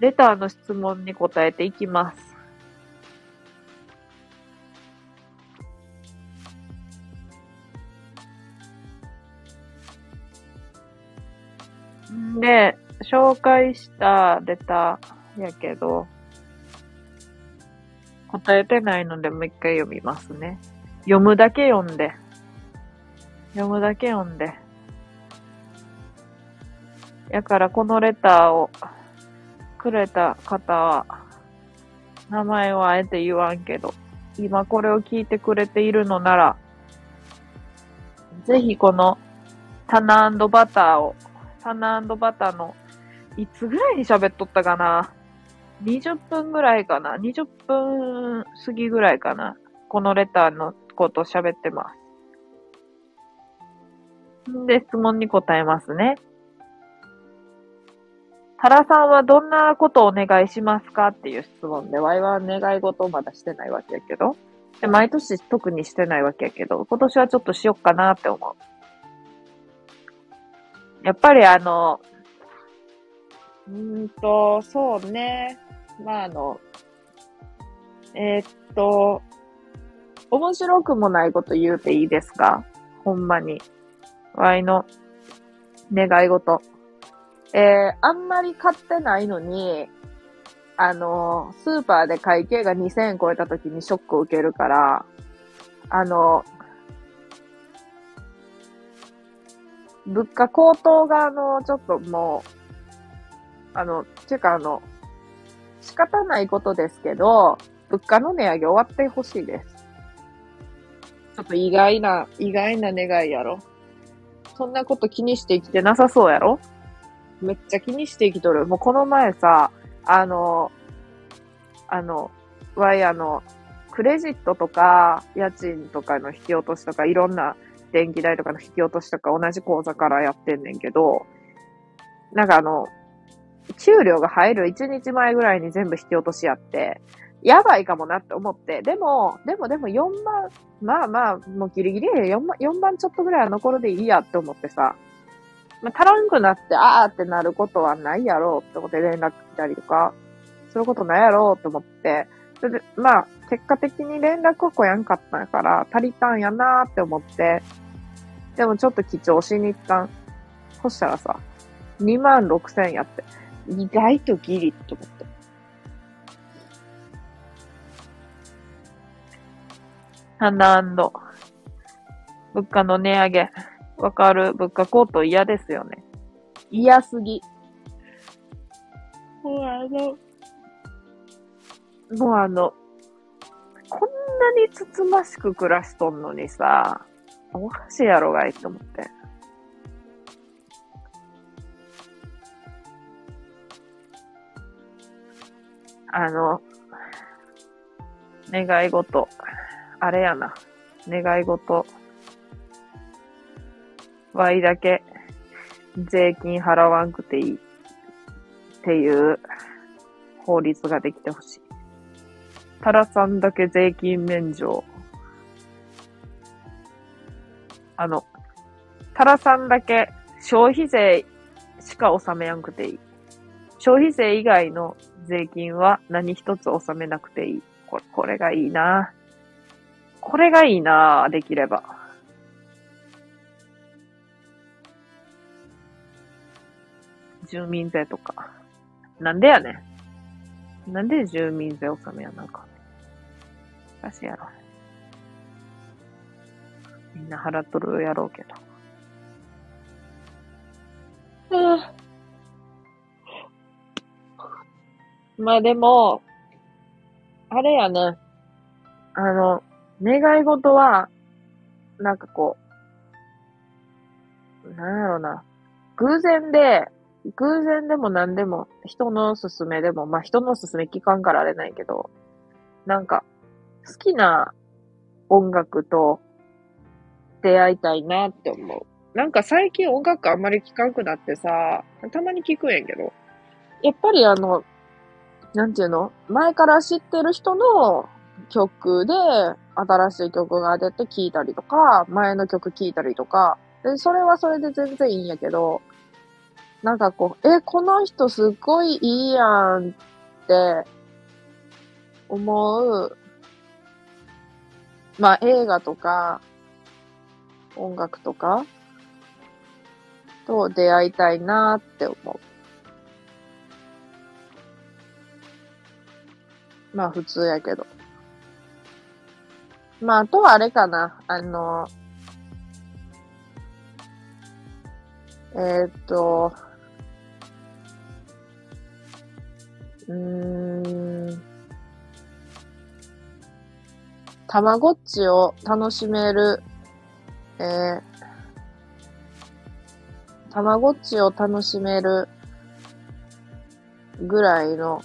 レターの質問に答えていきます。で、紹介したレターやけど、答えてないのでもう一回読みますね。読むだけ読んで。読むだけ読んで。やからこのレターをくれた方は、名前はあえて言わんけど、今これを聞いてくれているのなら、ぜひこのタナバターを、タナバターの、いつぐらいに喋っとったかな ?20 分ぐらいかな ?20 分過ぎぐらいかなこのレターのこと喋ってます。んで、質問に答えますね。原さんはどんなことをお願いしますかっていう質問で、ワイは願い事をまだしてないわけやけど、で毎年特にしてないわけやけど、今年はちょっとしよっかなって思う。やっぱりあの、うんと、そうね。まああの、えー、っと、面白くもないこと言うていいですか？ほんまに。ワイの願い事。えー、あんまり買ってないのに、あの、スーパーで会計が2000円超えた時にショックを受けるから、あの、物価高騰が、あの、ちょっともう、あの、ていうかあの、仕方ないことですけど、物価の値上げ終わってほしいです。ちょっと意外な、意外な願いやろ。そんなこと気にして生きてなさそうやろめっちゃ気にして生きとる。もうこの前さ、あの、あの、わいあの、クレジットとか、家賃とかの引き落としとか、いろんな電気代とかの引き落としとか同じ口座からやってんねんけど、なんかあの、給料が入る1日前ぐらいに全部引き落としやって、やばいかもなって思って、でも、でもでも4万、まあまあ、もうギリギリ4万、4万ちょっとぐらいは残るでいいやって思ってさ、まあ、足らんくなって、あーってなることはないやろうって思って連絡来たりとか、そういうことないやろうって思って、それで、まあ、結果的に連絡は来やんかったんやから、足りたんやなーって思って、でもちょっと貴重しに行ったん。そしたらさ、2万6千やって、意外とギリって思って。ハンダ物価の値上げ。わかる？物価高騰嫌ですよね。嫌すぎ。もうあの、もうあの、こんなにつつましく暮らしとんのにさ、おかしいやろがいって思って。あの、願い事、あれやな。願い事、Y だけ税金払わんくていいっていう法律ができてほしい。タラさんだけ税金免除。あの、タラさんだけ消費税しか納めやんくていい。消費税以外の税金は何一つ納めなくていい。これ、これがいいな。これがいいな、できれば。住民税とか。なんでやねん。なんで住民税納めやなんか。おかしいやろ。みんな払っとるやろうけど。はまあでも、あれやね。あの、願い事は、なんかこう、なんやろうな。偶然で、偶然でも何でも、人のおすすめでも、まあ人のおすすめ聞かんからあれないけど、なんか、好きな音楽と出会いたいなって思う。なんか最近音楽あんまり聴かんくなってさ、たまに聞くんやけど、やっぱりあの、なんていうの？前から知ってる人の曲で新しい曲が出て聴いたりとか、前の曲聴いたりとか、で、それはそれで全然いいんやけど、なんかこう、え、この人すっごいいいやんって思う、まあ映画とか、音楽とか、と出会いたいなって思う。まあ普通やけど。まああとはあれかな。あの、えー、っと、うーん、たまごっちを楽しめる、えー、たまごっちを楽しめるぐらいの、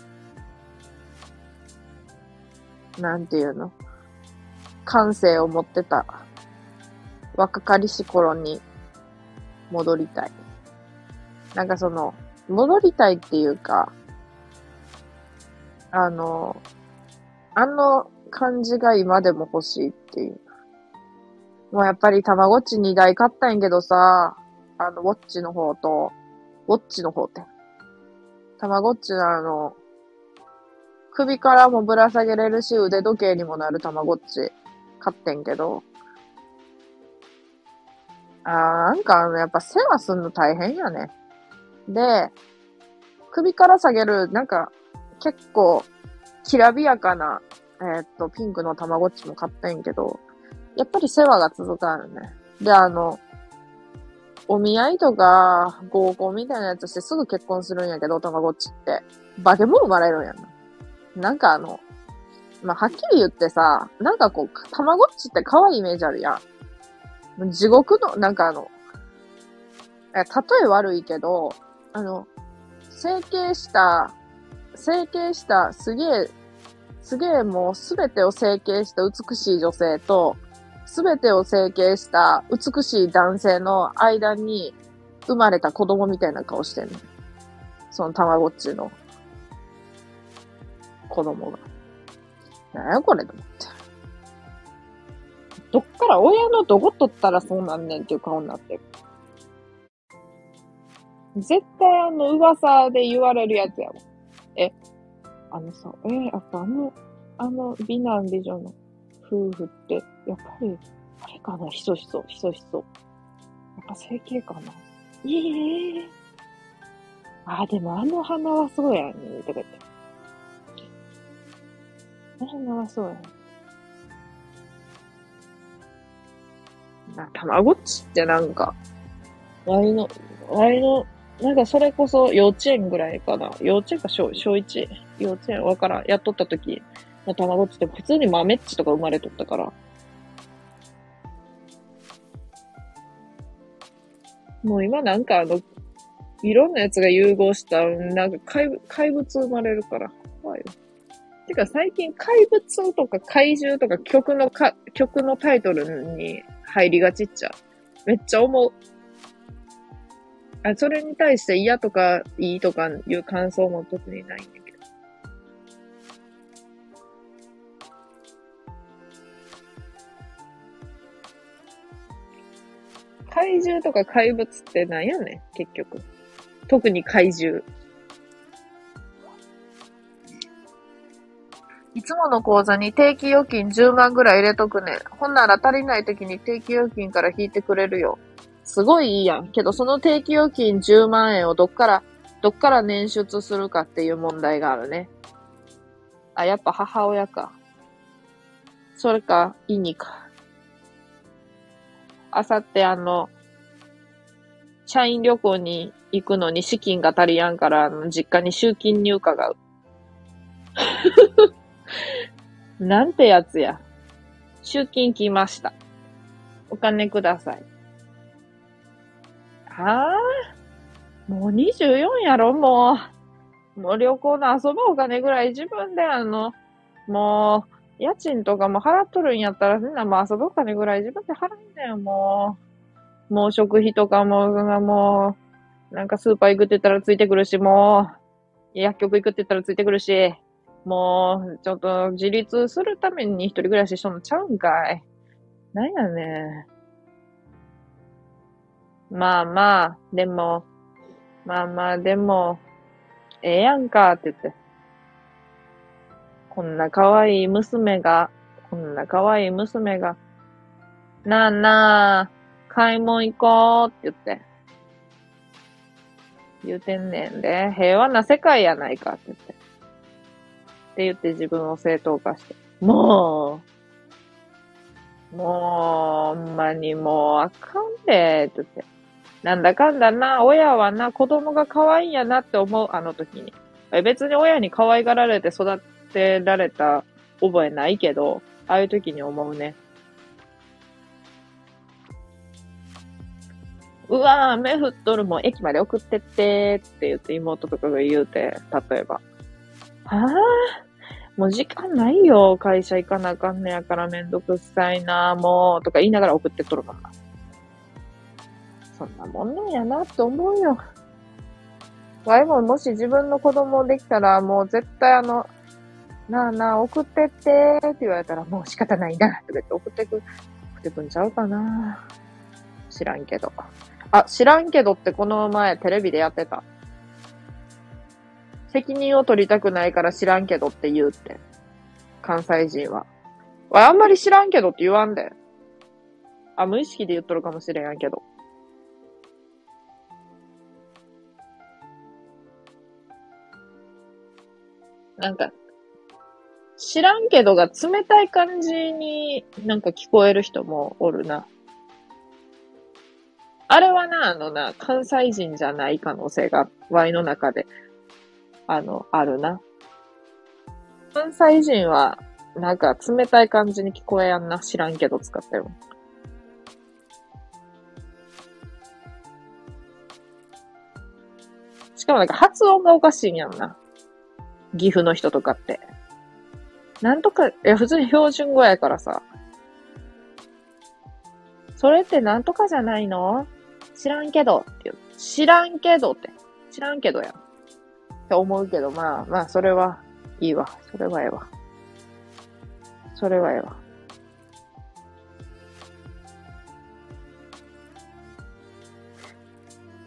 なんていうの？感性を持ってた若かりし頃に戻りたい。なんかその、戻りたいっていうか、あの、あの感じが今でも欲しいっていう。もうやっぱりたまごっち2台買ったんやけどさ、あの、ウォッチの方と、ウォッチの方って。たまごっちのあの、首からもぶら下げれるし、腕時計にもなるたまごっち買ってんけど、あー、なんかあの、やっぱ世話すんの大変やね。で、首から下げる、なんか、結構、きらびやかな、えー、っと、ピンクのたまごっちも買ったんけど、やっぱり世話が続かんよね。で、あの、お見合いとか合コンみたいなやつしてすぐ結婚するんやけど、たまごっちって。化け物生まれるんやな。なんかあの、まあ、はっきり言ってさ、なんかこう、たまごっちって可愛いイメージあるやん。地獄の、なんかあの、え、例え悪いけど、あの、整形した、整形した、すげえ、すげえもうすべてを整形した美しい女性と、すべてを整形した美しい男性の間に生まれた子供みたいな顔してんの。そのたまごっちの子供が。なんやこれと思って。どっから親のどこ取ったらそうなんねんっていう顔になってる。絶対あの噂で言われるやつやもん。え、あのさ、えー、やっぱあの、あの美男美女の夫婦って、やっぱり、あれかな、ひそひそ、ひそひそ。やっぱ整形かな。ええー。あ、でもあの花はそうやね、とか言って。あの花はそうやね。な、たまごっちってなんか、ワイの、ワイの、なんかそれこそ幼稚園ぐらいかな。幼稚園か小、小 1? 幼稚園わからん。やっとった時のたまごっちって普通に豆っちとか生まれとったから。もう今なんかあの、いろんなやつが融合した、なんか怪怪物生まれるから怖いよ。てか最近怪物とか怪獣とか曲のか、曲のタイトルに入りがちっちゃ。めっちゃ思う。あ、それに対して嫌とかいいとかいう感想も特にないんだけど。怪獣とか怪物ってなんやねん、結局。特に怪獣。いつもの口座に定期預金10万ぐらい入れとくね。ほんなら足りない時に定期預金から引いてくれるよ。すごいいいやん。けどその定期預金10万円をどっから、どっから捻出するかっていう問題があるね。あ、やっぱ母親か。それか、意味か。あさってあの、社員旅行に行くのに資金が足りやんから、あの実家に集金に伺う。なんてやつや。集金来ました。お金ください。はあもう24やろ、もう。もう旅行の遊ぶお金ぐらい自分であの、もう、家賃とかも払っとるんやったら、みんなもう遊ぶお金ぐらい自分で払うんだよ、もう。もう食費とかも、もう、なんかスーパー行くって言ったらついてくるし、もう、薬局行くって言ったらついてくるし、もう、ちょっと自立するために一人暮らししとんのちゃうんかい。なんやね。まあまあ、でも、まあまあ、でも、ええやんかって言って。こんな可愛い娘が、こんな可愛い娘が、なあなあ、買い物行こうって言って。言うてんねんで、平和な世界やないかって言って。って言って自分を正当化して。もう、もう、ほんまにもう、あかんで、ってって。なんだかんだな、親はな、子供が可愛いんやなって思う、あの時に。別に親に可愛がられて育てられた覚えないけど、ああいう時に思うね。うわぁ、雨降っとるもん、駅まで送ってってって言って妹とかが言うて、例えば。はぁ、もう時間ないよ、会社行かなあかんねやからめんどくさいなもう、とか言いながら送ってっとるから。そんなもんなんやなって思うよ。ワイももし自分の子供できたら、もう絶対あの、なあなあ、送ってってって言われたら、もう仕方ないな、って言って送ってく、送ってくんちゃうかな。知らんけど。あ、知らんけどってこの前テレビでやってた。責任を取りたくないから知らんけどって言うって。関西人は。あんまり知らんけどって言わんで。あ、無意識で言っとるかもしれんやけど。なんか、知らんけどが冷たい感じになんか聞こえる人もおるな。あれはな、あのな、関西人じゃない可能性が、Y の中で、あの、あるな。関西人は、なんか冷たい感じに聞こえやんな。知らんけど使ったよ。しかもなんか発音がおかしいんやんな。岐阜の人とかって。なんとか、いや、普通に標準語やからさ。それってなんとかじゃないの？知らんけどって言う。知らんけどって。知らんけどやん。って思うけど、まあまあ、それはいいわ。それはええわ。それはええわ。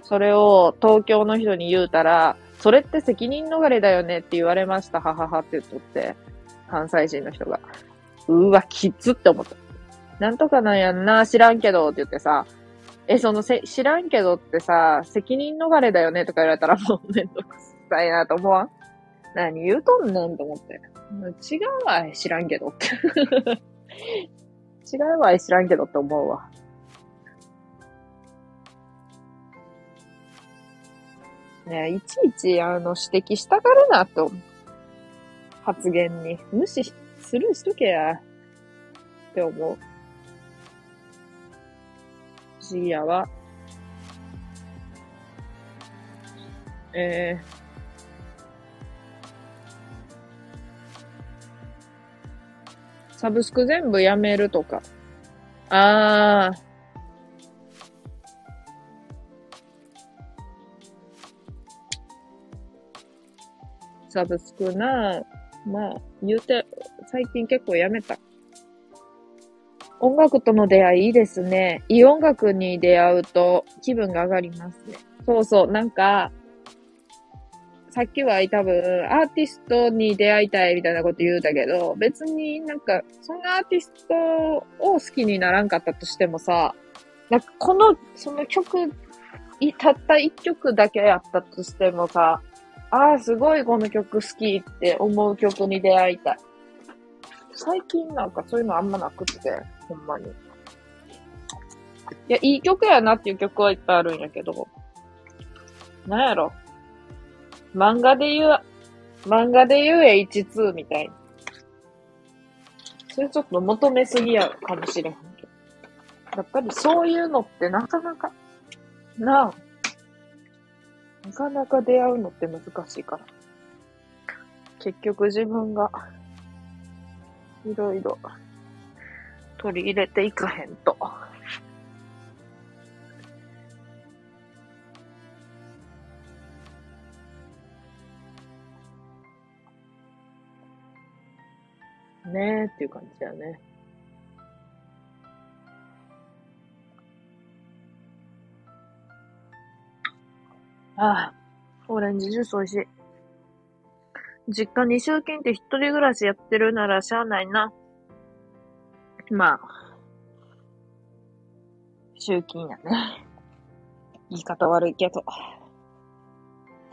それを東京の人に言うたら、それって責任逃れだよねって言われました、はははって言っとって、関西人の人が。うわ、きつって思った。なんとかなんやんな、知らんけどって言ってさ、え、そのせ、知らんけどってさ、責任逃れだよねとか言われたらもうめんどくさいなと思わん？何言うとんねんと思って。違うわ、知らんけどって。違うわ、知らんけどって思うわ。ねいちいち、あの、指摘したがるなと。発言に。無視スルーしとけや。って思う。不思議やわ。えー、サブスク全部やめるとか。あー、サブスクな、まあ、言うて、最近結構やめた。音楽との出会いいいですね。いい音楽に出会うと気分が上がりますね。そうそう、なんか、さっきは多分、アーティストに出会いたいみたいなこと言うたけど、別になんか、そんなアーティストを好きにならんかったとしてもさ、なんかこの、その曲、たった一曲だけやったとしてもさ、ああ、すごいこの曲好きって思う曲に出会いたい。最近なんかそういうのあんまなくって、ほんまに。いや、いい曲やなっていう曲はいっぱいあるんやけど、なんやろ？漫画で言う、漫画で言う H2 みたいな。それちょっと求めすぎやかもしれへんけど。やっぱりそういうのってなかなか、なあ、なかなか出会うのって難しいから。結局自分が、いろいろ取り入れていかへんと。ねえっていう感じだよね。ああ、オレンジジュース美味しい。実家に集金って一人暮らしやってるならしゃあないな。まあ、集金やね。言い方悪いけど。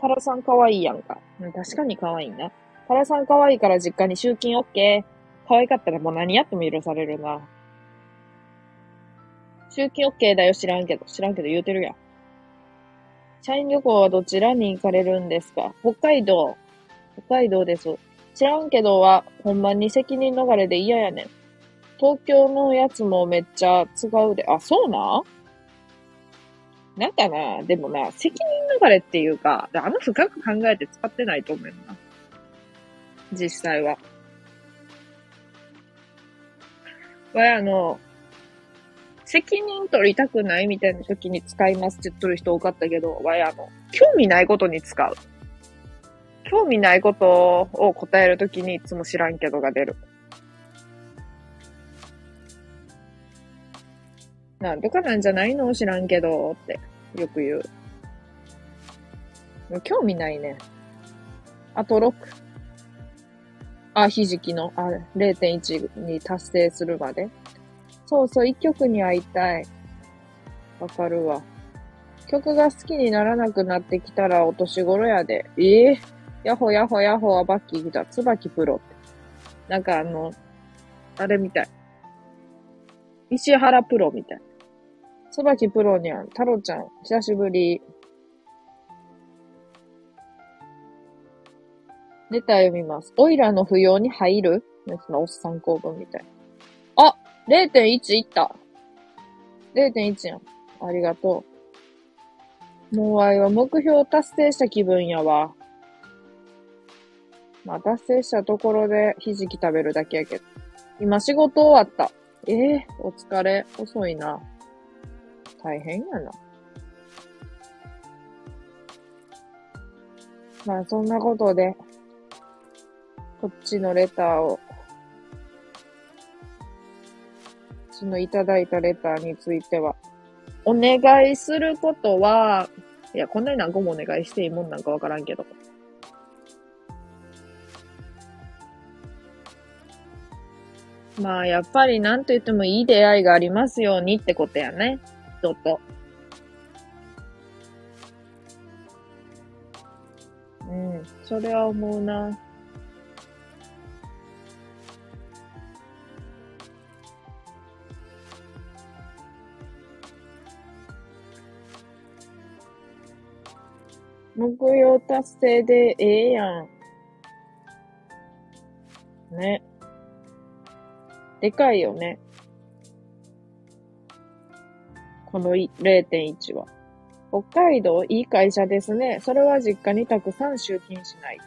タラさん可愛いやんか。確かに可愛いな。タラさん可愛いから実家に集金オッケー。可愛かったらもう何やっても許されるな。集金オッケーだよ、知らんけど。知らんけど言うてるやん。社員旅行はどちらに行かれるんですか？北海道。北海道です。知らんけどは、ほんまに責任逃れで嫌やねん。東京のやつもめっちゃ違うで。あ、そうな？なんかな、でもな、責任逃れっていうか、あの深く考えて使ってないと思うな。実際は。わや、あの、責任取りたくないみたいな時に使いますって言っとる人多かったけど、わや、あの、興味ないことに使う。興味ないことを答えるときにいつも知らんけどが出る。なんとかなんじゃないの知らんけどってよく言。う興味ないね。あと6。あ、ひじきの、あ、0.1に達成するまで。そうそう、1曲に会いたい。わかるわ。曲が好きにならなくなってきたらお年頃やで。ええー？やほやほやほはバッキー来た。つばきプロって。なんかあの、あれみたい。石原プロみたい。つばきプロにゃん、太郎ちゃん、久しぶり。ネタ読みます。オイラの扶養に入る？そのおっさん公文みたい。あ !0.1 いった。0.1やん。ありがとう。もうあいは目標達成した気分やわ。まあ、達成したところでひじき食べるだけやけど。今仕事終わった。ええー、お疲れ。遅いな。大変やな。まあ、そんなことで、こっちのレターを、こっちのいただいたレターについては、お願いすることは、いや、こんなに何個もお願いしていいもんなんかわからんけど。まあ、やっぱりなんと言ってもいい出会いがありますようにってことやね。人と。うん、それは思うな。目標達成でええやん。ね。でかいよね。この0.1は。北海道いい会社ですね。それは実家にたくさん集金しない。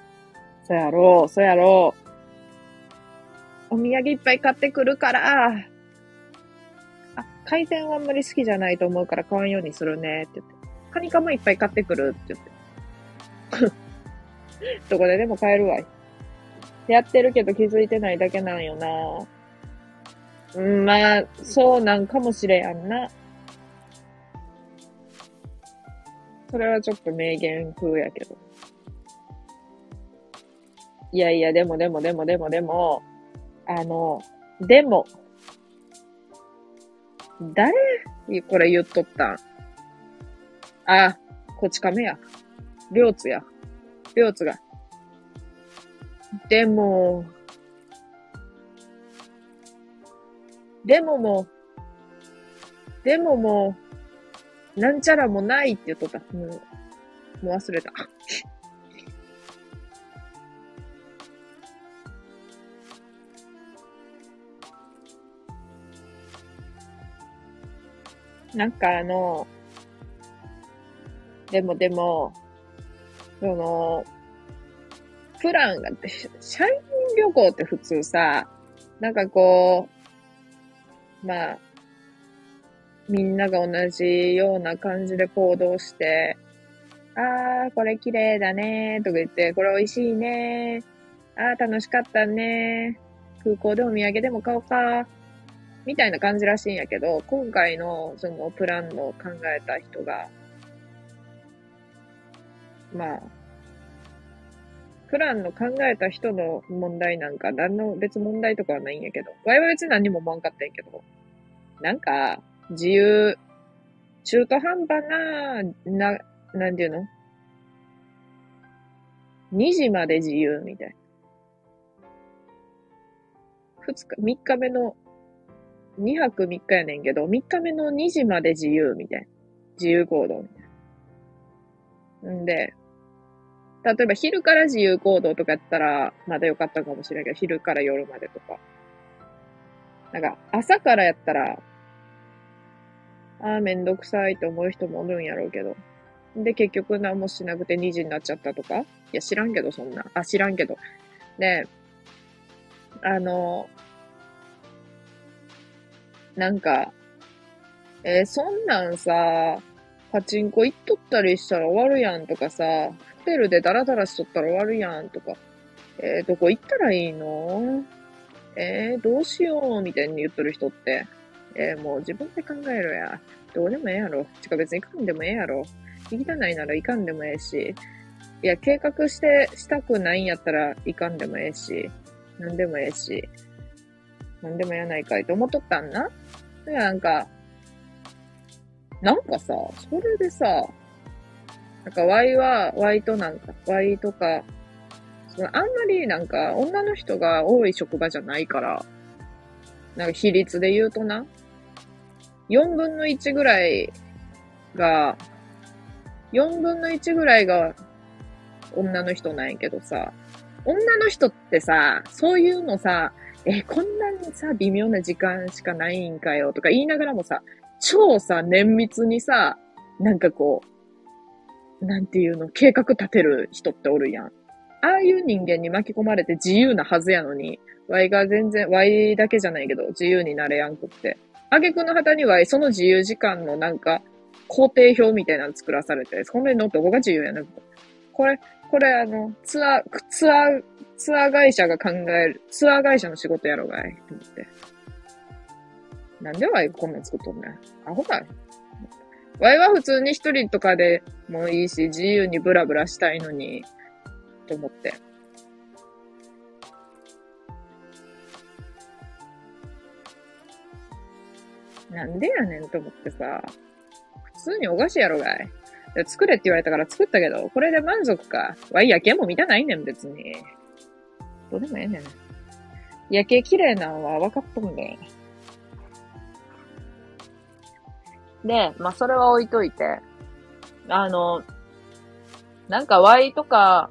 そやろう、そやろう。お土産いっぱい買ってくるから。あ、海鮮はあんまり好きじゃないと思うから買わんようにするねって言って。カニカマいっぱい買ってくるって言って。どこででも買えるわい。やってるけど気づいてないだけなんよな。うん、まあ、そうなんかもしれやんな。それはちょっと名言風やけど。いやいや、でもでもでもでもでも、あの、でも、誰？これ言っとったんあ、こち亀や。りょうつや。りょうつが。でも、でももう、でももう、なんちゃらもないって言っとった。もう、もう忘れた。なんかあの、でもでも、その、プランが、社員旅行って普通さ、なんかこう、まあ、みんなが同じような感じで行動して、あー、これ綺麗だねーとか言って、これ美味しいねーあー、楽しかったねー空港でお土産でも買おうかみたいな感じらしいんやけど、今回のそのプランの考えた人が、まあ、プランの考えた人の問題なんか、何の別問題とかはないんやけど、わいは別に何にも思わんかったんやけど、なんか、自由、中途半端な、な、なんていうの ?2 時まで自由みたいな。二日、三日目の、2泊3日やねんけど、3日目の2時まで自由みたいな。自由行動みたいな。んで、例えば昼から自由行動とかやったら、まだよかったかもしれないけど、昼から夜までとか。なんか、朝からやったら、ああ、めんどくさいと思う人もおるんやろうけど。で、結局何もしなくて2時になっちゃったとかいや、知らんけど、そんな。あ、知らんけど。で、あの、なんか、えーそんなんさ、パチンコ行っとったりしたら終わるやんとかさ、ホテルでダラダラしとったら終わるやんとか、えーどこ行ったらいいの？えーどうしようみたいに言っとる人って、えーもう自分で考えろや。どうでもええやろ。ちか別に行かんでもええやろ。行きたないなら行かんでもええし、いや、計画して、したくないんやったら行かんでもええし、なんでもええし、なんでもやないかいと思っとったんな。なんか、なんかさ、それでさ、なんか Y は、Y となんか、Y とか、そのあんまりなんか女の人が多い職場じゃないから、なんか比率で言うとな、4分の1ぐらいが、4分の1ぐらいが女の人なんやけどさ、女の人ってさ、そういうのさ、え、こんなにさ、微妙な時間しかないんかよとか言いながらもさ、超さ、綿密にさ、なんかこう、なんていうの、計画立てる人っておるやん。ああいう人間に巻き込まれて自由なはずやのに、Y が全然、Y だけじゃないけど、自由になれやんくって。挙句の果てには、その自由時間のなんか、工程表みたいなの作らされて、それのどこが自由やね。これ、これあの、ツアー、ツアー、ツアー会社が考える、ツアー会社の仕事やろがい、と思って。なんでワイこんなん作っとんねん。アホかい。ワイは普通に一人とかでもいいし、自由にブラブラしたいのに、と思って。なんでやねんと思ってさ、普通にお菓子やろがい。作れって言われたから作ったけど、これで満足か。わい夜景も見たないねん、別に。どうでもええねん。夜景綺麗なんは分かっとんねん。で、まあ、それは置いといて、あの、なんか Y とか、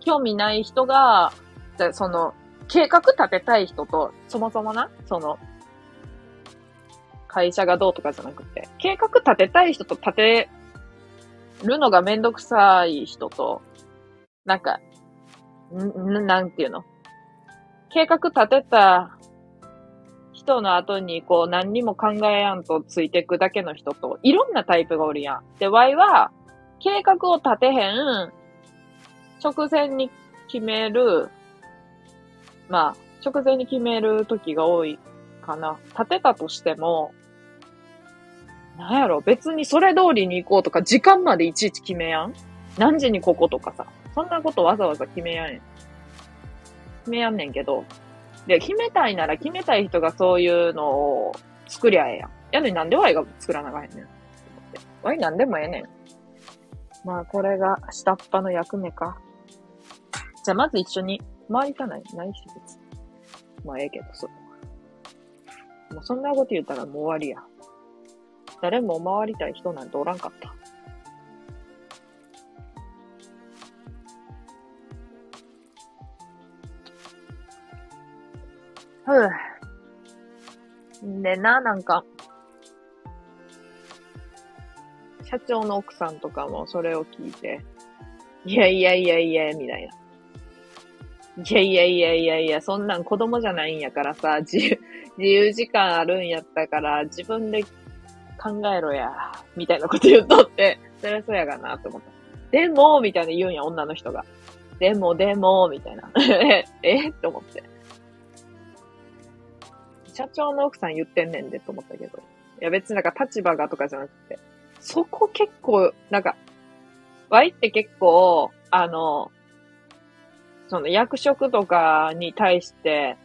興味ない人が、でその、計画立てたい人と、そもそもな、その、会社がどうとかじゃなくて、計画立てたい人と立てるのがめんどくさい人と、なんか、ん、んなんていうの？計画立てた人の後に、こう、何にも考えやんとついてくだけの人と、いろんなタイプがおるやん。で、Y は、計画を立てへん、直前に決める、まあ、直前に決める時が多いかな。立てたとしても、なんやろ、別にそれ通りに行こうとか、時間までいちいち決めやん何時にこことかさ。そんなことわざわざ決めやんやん。決めやんねんけど。で、決めたいなら決めたい人がそういうのを作りゃええやん。やのになんでワイが作らなあかへんねん。ワイなんでもええねん。まあ、これが下っ端の役目か。じゃあ、まず一緒に回りたないないし、別に。まあ、ええけど、それは。もうそんなこと言ったらもう終わりや。誰も回りたい人なんておらんかった。ふぅ。でな、なんか、社長の奥さんとかもそれを聞いて、いやいやいやいや、みたいな。いやいやいやいやいや、そんなん子供じゃないんやからさ、自由、自由時間あるんやったから、自分で考えろや、みたいなこと言うとって、そりゃそうやがな、と思った。でも、みたいな言うんや、女の人が。でも、でも、みたいな。え、え？って思って。社長の奥さん言ってんねんで、と思ったけど。いや、別になんか立場がとかじゃなくて。そこ結構、なんか、ワイって結構、あの、その役職とかに対して、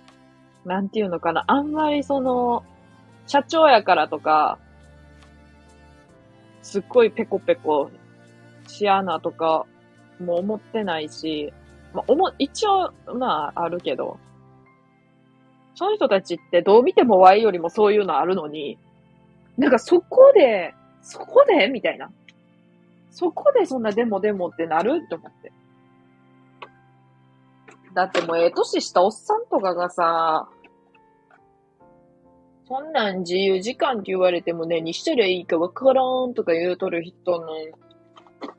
なんていうのかな、あんまりその、社長やからとか、すっごいペコペコしやなとかも思ってないし、まあ、おも、一応、まあ、あるけど、そういう人たちってどう見ても Y よりもそういうのあるのに、なんかそこで、そこでみたいな。そこでそんなデモデモってなるって思って。だってもうええ年したおっさんとかがさ、そんなん自由時間って言われてもね、にしたらいいかわからんとか言うとる人の、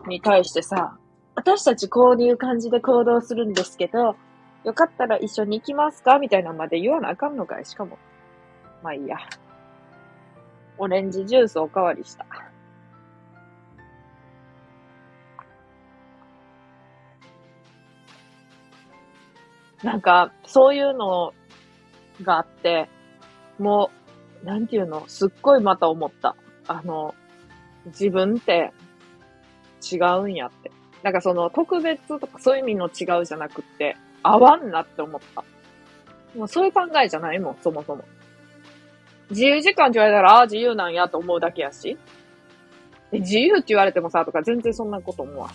に対してさ、私たちこういう感じで行動するんですけど、よかったら一緒に行きますか？みたいなまで言わなあかんのかい？しかも。まあいいや。オレンジジュースおかわりした。なんか、そういうのがあって、もう、なんていうの、すっごいまた思った。あの、自分って違うんやって。なんかその特別とかそういう意味の違うじゃなくって、合わんなって思った。もうそういう考えじゃないもん、そもそも。自由時間って言われたら、ああ、自由なんやと思うだけやし。自由って言われてもさ、とか全然そんなこと思わん。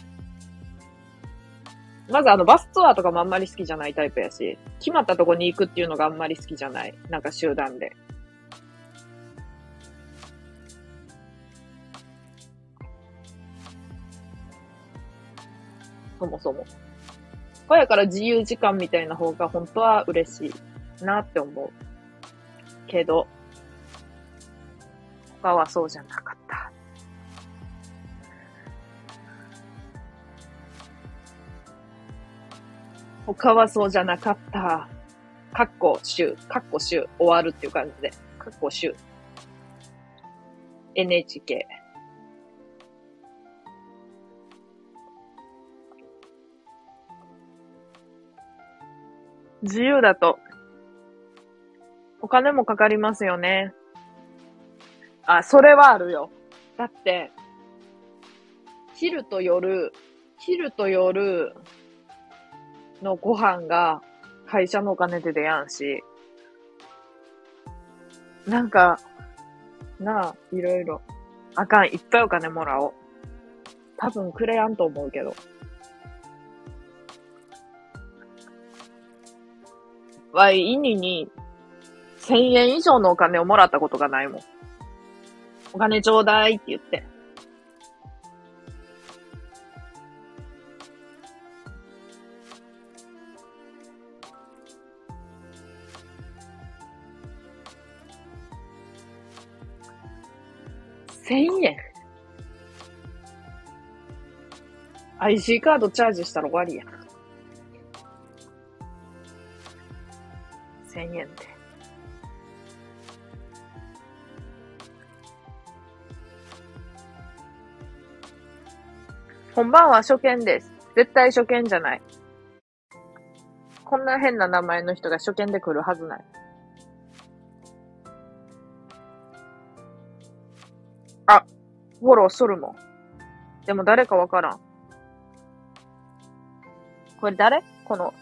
まずあのバスツアーとかもあんまり好きじゃないタイプやし、決まったとこに行くっていうのがあんまり好きじゃない。なんか集団で。そもそも。ほやから自由時間みたいな方が本当は嬉しいなって思う。けど、他はそうじゃなかった。他はそうじゃなかった。かっこ週、かっこ週、終わるっていう感じで。かっこ週。NHK。自由だと、お金もかかりますよね。あ、それはあるよ。だって、昼と夜、昼と夜、のご飯が会社のお金で出やんし、なんか、なあ、いろいろ。あかん、いっぱいお金もらおう。多分くれやんと思うけど。わい、イニに1000円以上のお金をもらったことがないもん。お金ちょうだいって言って。1000円 ?IC カードチャージしたら終わりや。1000円で。本番は初見です。絶対初見じゃない。こんな変な名前の人が初見で来るはずない。あ、フォローしとるもん。でも誰かわからん。これ誰？この、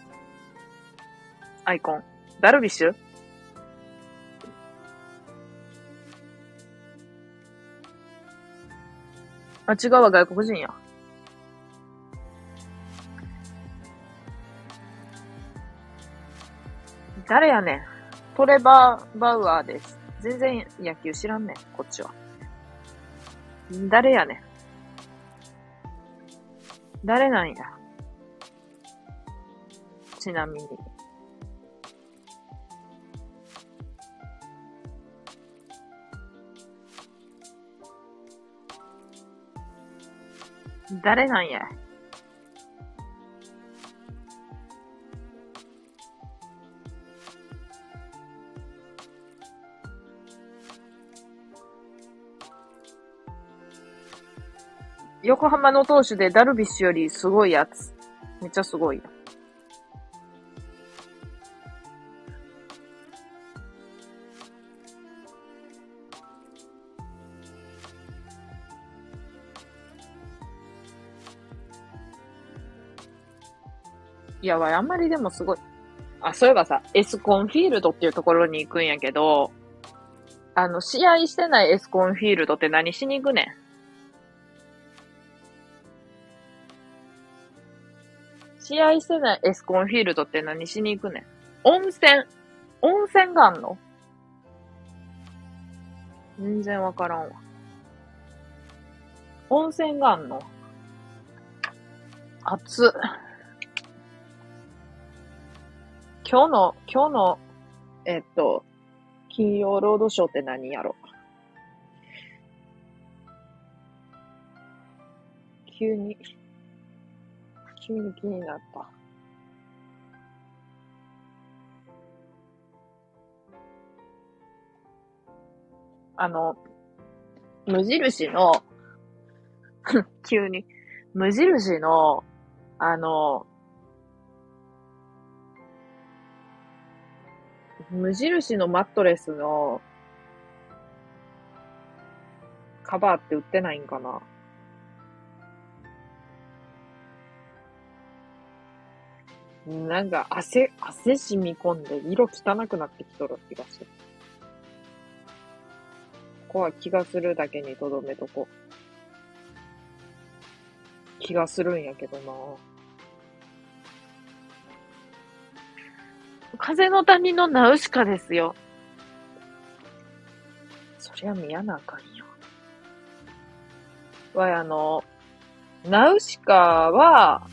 アイコン。ダルビッシュ？あ、違うわ、外国人や。誰やねん。トレバー・バウアーです。全然野球知らんねん、こっちは。誰やねん。誰なんや。ちなみに。誰なんや？横浜の投手でダルビッシュよりすごいやつ。めっちゃすごいや、わい、あんまりでもすごい。あ、そういえばさ、エスコンフィールドっていうところに行くんやけど、あの、試合してないエスコンフィールドって何しに行くねん試合してないエスコンフィールドって何しに行くねん温泉。温泉があんの全然わからんわ。温泉があんの暑っ。今日の、今日の、えっと、金曜ロードショーって何やろ急に、急に気になった。あの、無印の 急に、無印の、あの、無印のマットレスのカバーって売ってないんかな？なんか汗、汗染み込んで色汚くなってきとる気がする。ここは気がするだけにとどめとこう。気がするんやけどなぁ風の谷のナウシカですよ。そりゃ見やなあかんよ。わい、あの、ナウシカは、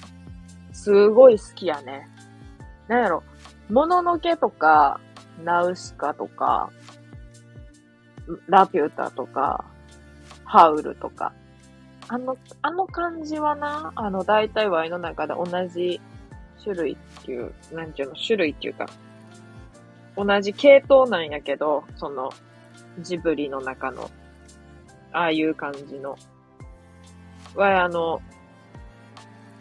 すごい好きやね。なんやろ、もののけとか、ナウシカとか、ラピュータとか、ハウルとか。あの、あの感じはな、あの、大体ワイの中で同じ種類っていう、なんていうの、種類っていうか、同じ系統なんやけど、その、ジブリの中の、ああいう感じの。は、あの、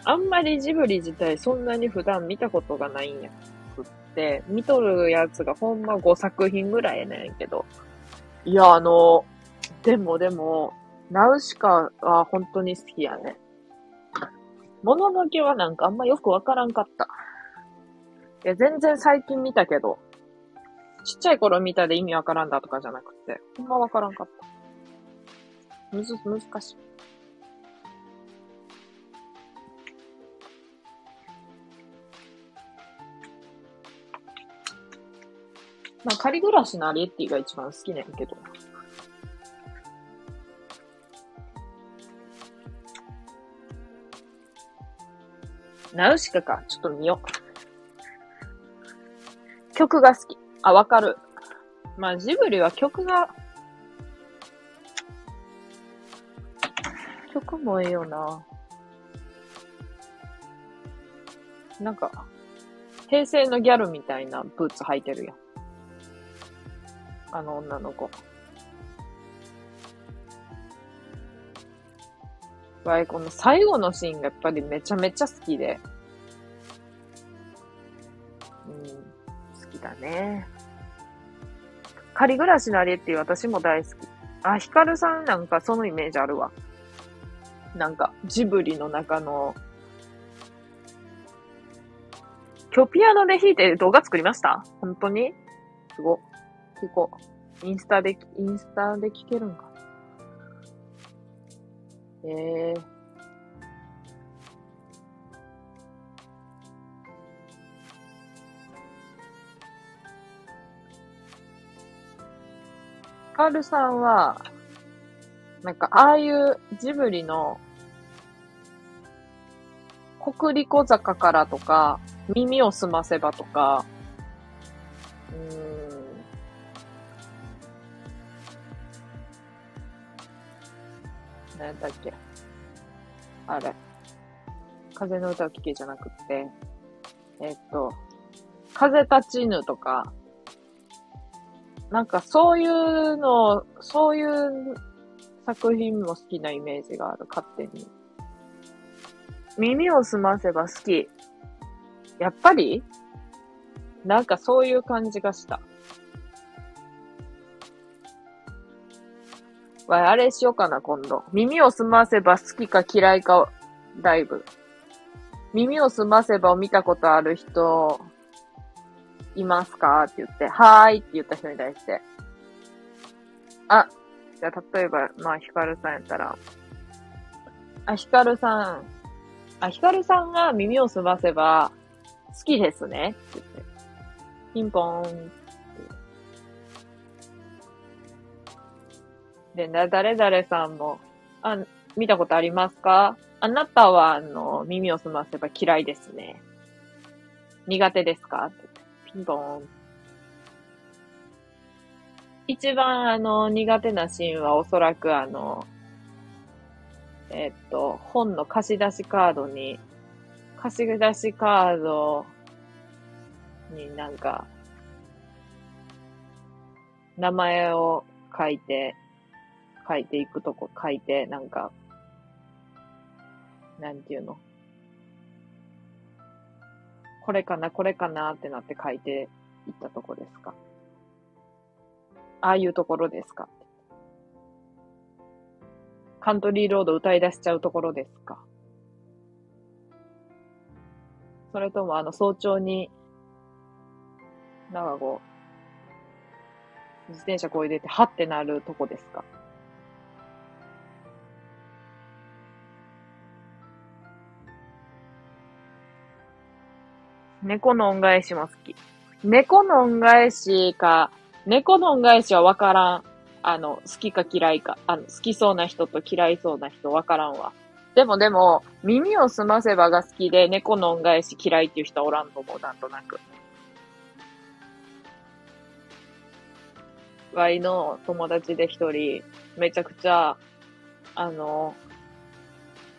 あんまりジブリ自体そんなに普段見たことがないんやくって、見とるやつがほんま5作品ぐらいやねんけど、いや、あの、でもでも、ナウシカは本当に好きやね。もののけはなんかあんまよくわからんかった。いや、全然最近見たけど、ちっちゃい頃見たで意味わからんだとかじゃなくて、ほんまわからんかった。むず、難しい。まあ、仮暮らしのアリエッティが一番好きなんやけど。ナウシカか。ちょっと見よう。曲が好き。あ、わかる。まあ、ジブリは曲が、曲もええよな。なんか、平成のギャルみたいなブーツ履いてるやん。あの女の子。わい、この最後のシーンがやっぱりめちゃめちゃ好きで。うん、好きだね。仮暮らしのアリエっていう私も大好き。あ、ヒカルさんなんかそのイメージあるわ。なんか、ジブリの中の、今日ピアノで弾いて動画作りました？本当に？すご。聞こう。インスタで、インスタで聞けるんかな？へえー。カールさんは、なんか、ああいうジブリの、国立小坂からとか、耳をすませばとか、うん、何だっけ？あれ。風の歌を聴けじゃなくて、えっと、風立ちぬとか、なんかそういうの、そういう作品も好きなイメージがある、勝手に。耳を澄ませば好き。やっぱり？なんかそういう感じがした。わ、あれしようかな、今度。耳を澄ませば好きか嫌いか、ライブ。耳を澄ませばを見たことある人、いますか？って言って、はーいって言った人に対して。あ、じゃあ例えば、まあ、ヒカルさんやったら、あ、ヒカルさん、あ、ヒカルさんが耳を澄ませば、好きですねって言って。ピンポーンで、な、誰々さんも、あ、見たことありますか？あなたは、あの、耳を澄ませば嫌いですね。苦手ですか？ピンポーン。一番、あの、苦手なシーンはおそらく、あの、えっと、本の貸し出しカードに、貸し出しカードになんか、名前を書いて、書いていくとこ書いて、なんか、なんていうの？これかな、これかなってなって書いていったとこですか？ああいうところですか？カントリーロード歌い出しちゃうところですか？それともあの早朝に、なんかこう、自転車こいでて、はってなるとこですか？猫の恩返しも好き。猫の恩返しか、猫の恩返しはわからん。あの、好きか嫌いか。あの、好きそうな人と嫌いそうな人わからんわ。でもでも、耳を澄ませばが好きで、猫の恩返し嫌いっていう人はおらんと思う、なんとなく。ワイの友達で一人、めちゃくちゃ、あの、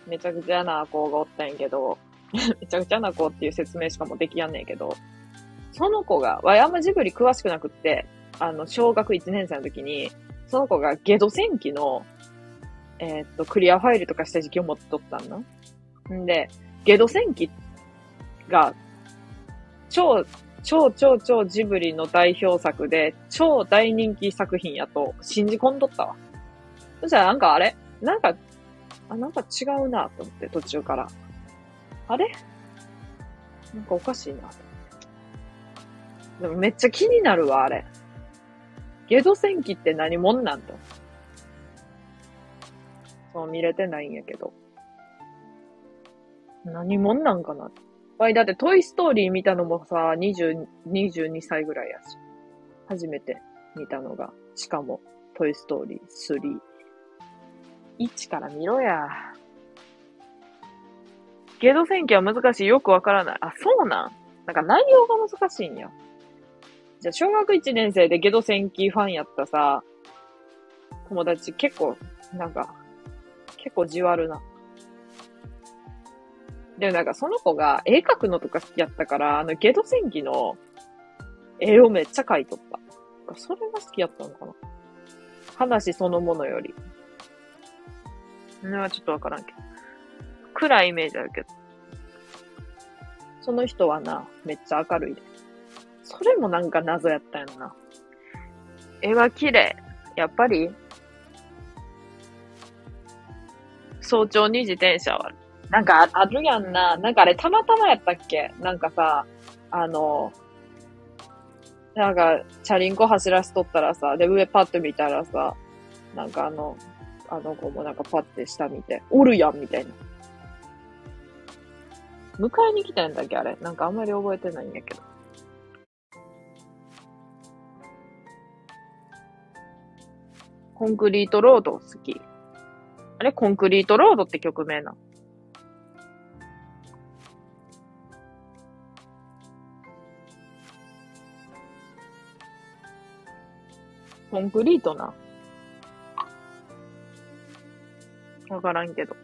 めちゃくちゃな子がおったんやけど、めちゃくちゃな子っていう説明しかもできやんねんけど、その子が、わいあんまジブリ詳しくなくって、あの、小学1年生の時に、その子がゲド戦記の、えー、っと、クリアファイルとかした時期を持っとったんな。んで、ゲド戦記が、超、超超超ジブリの代表作で、超大人気作品やと信じ込んどったわ。そしたらなんかあれ？なんか、あ、なんか違うなと思って途中から。あれ？なんかおかしいな。でもめっちゃ気になるわ、あれ。ゲド戦記って何者なんと。そう見れてないんやけど。何者なんかなわい、だってトイストーリー見たのもさ、20、22歳ぐらいやし。初めて見たのが。しかも、トイストーリー3。1から見ろや。ゲド戦記は難しい。よくわからない。あ、そうなん？なんか内容が難しいんや。じゃ、小学1年生でゲド戦記ファンやったさ、友達結構、なんか、結構じわるな。でもなんかその子が絵描くのとか好きやったから、あのゲド戦記の絵をめっちゃ描いとった。それが好きやったのかな話そのものより。それはちょっとわからんけど。暗いイメージあるけど。その人はな、めっちゃ明るいで。それもなんか謎やったよな。絵は綺麗。やっぱり、早朝に自転車は、なんかあるやんな。なんかあれたまたまやったっけ？なんかさ、あの、なんか、チャリンコ走らしとったらさ、で、上パッと見たらさ、なんかあの、あの子もなんかパッて下見て、おるやんみたいな。迎えに来たんだっけあれ？なんかあんまり覚えてないんやけど。コンクリートロード好き。あれ？コンクリートロードって曲名な。コンクリートな？わからんけど。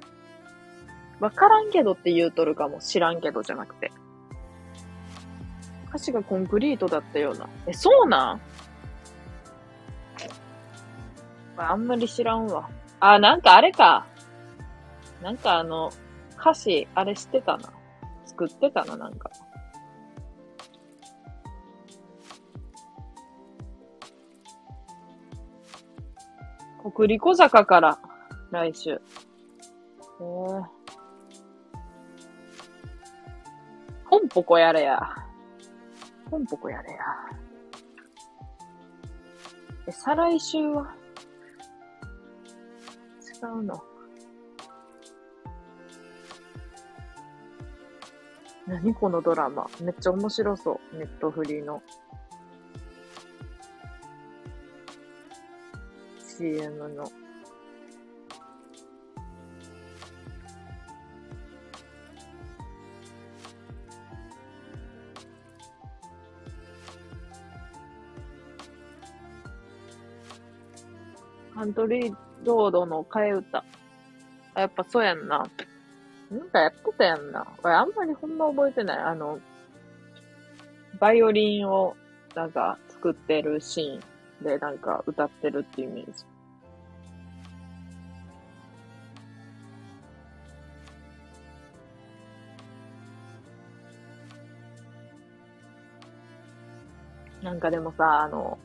わからんけどって言うとるかも。知らんけどじゃなくて。歌詞がコンクリートだったような。え、そうなん？あんまり知らんわ。あ、なんかあれか。なんかあの、歌詞、あれ知ってたな。作ってたな、なんか。国立小坂から来週。えーぽこやれや。ポンポコやれや。え、再来週は？違うの。何このドラマ？めっちゃ面白そう。ネットフリーの。CM の。カントリーロードの替え歌。あ、やっぱそうやんな。なんかやってたやんな。俺あんまりほんま覚えてない。あの、バイオリンをなんか作ってるシーンでなんか歌ってるっていうイメージ。なんかでもさ、あの、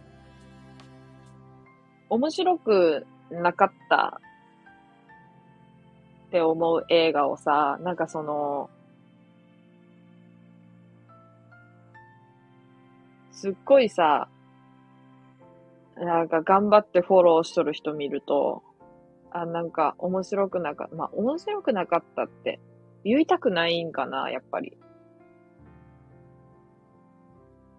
面白くなかったって思う映画をさ、なんかその、すっごいさ、なんか頑張ってフォローしとる人見ると、あ、なんか面白くなかった。まあ面白くなかったって言いたくないんかな、やっぱり。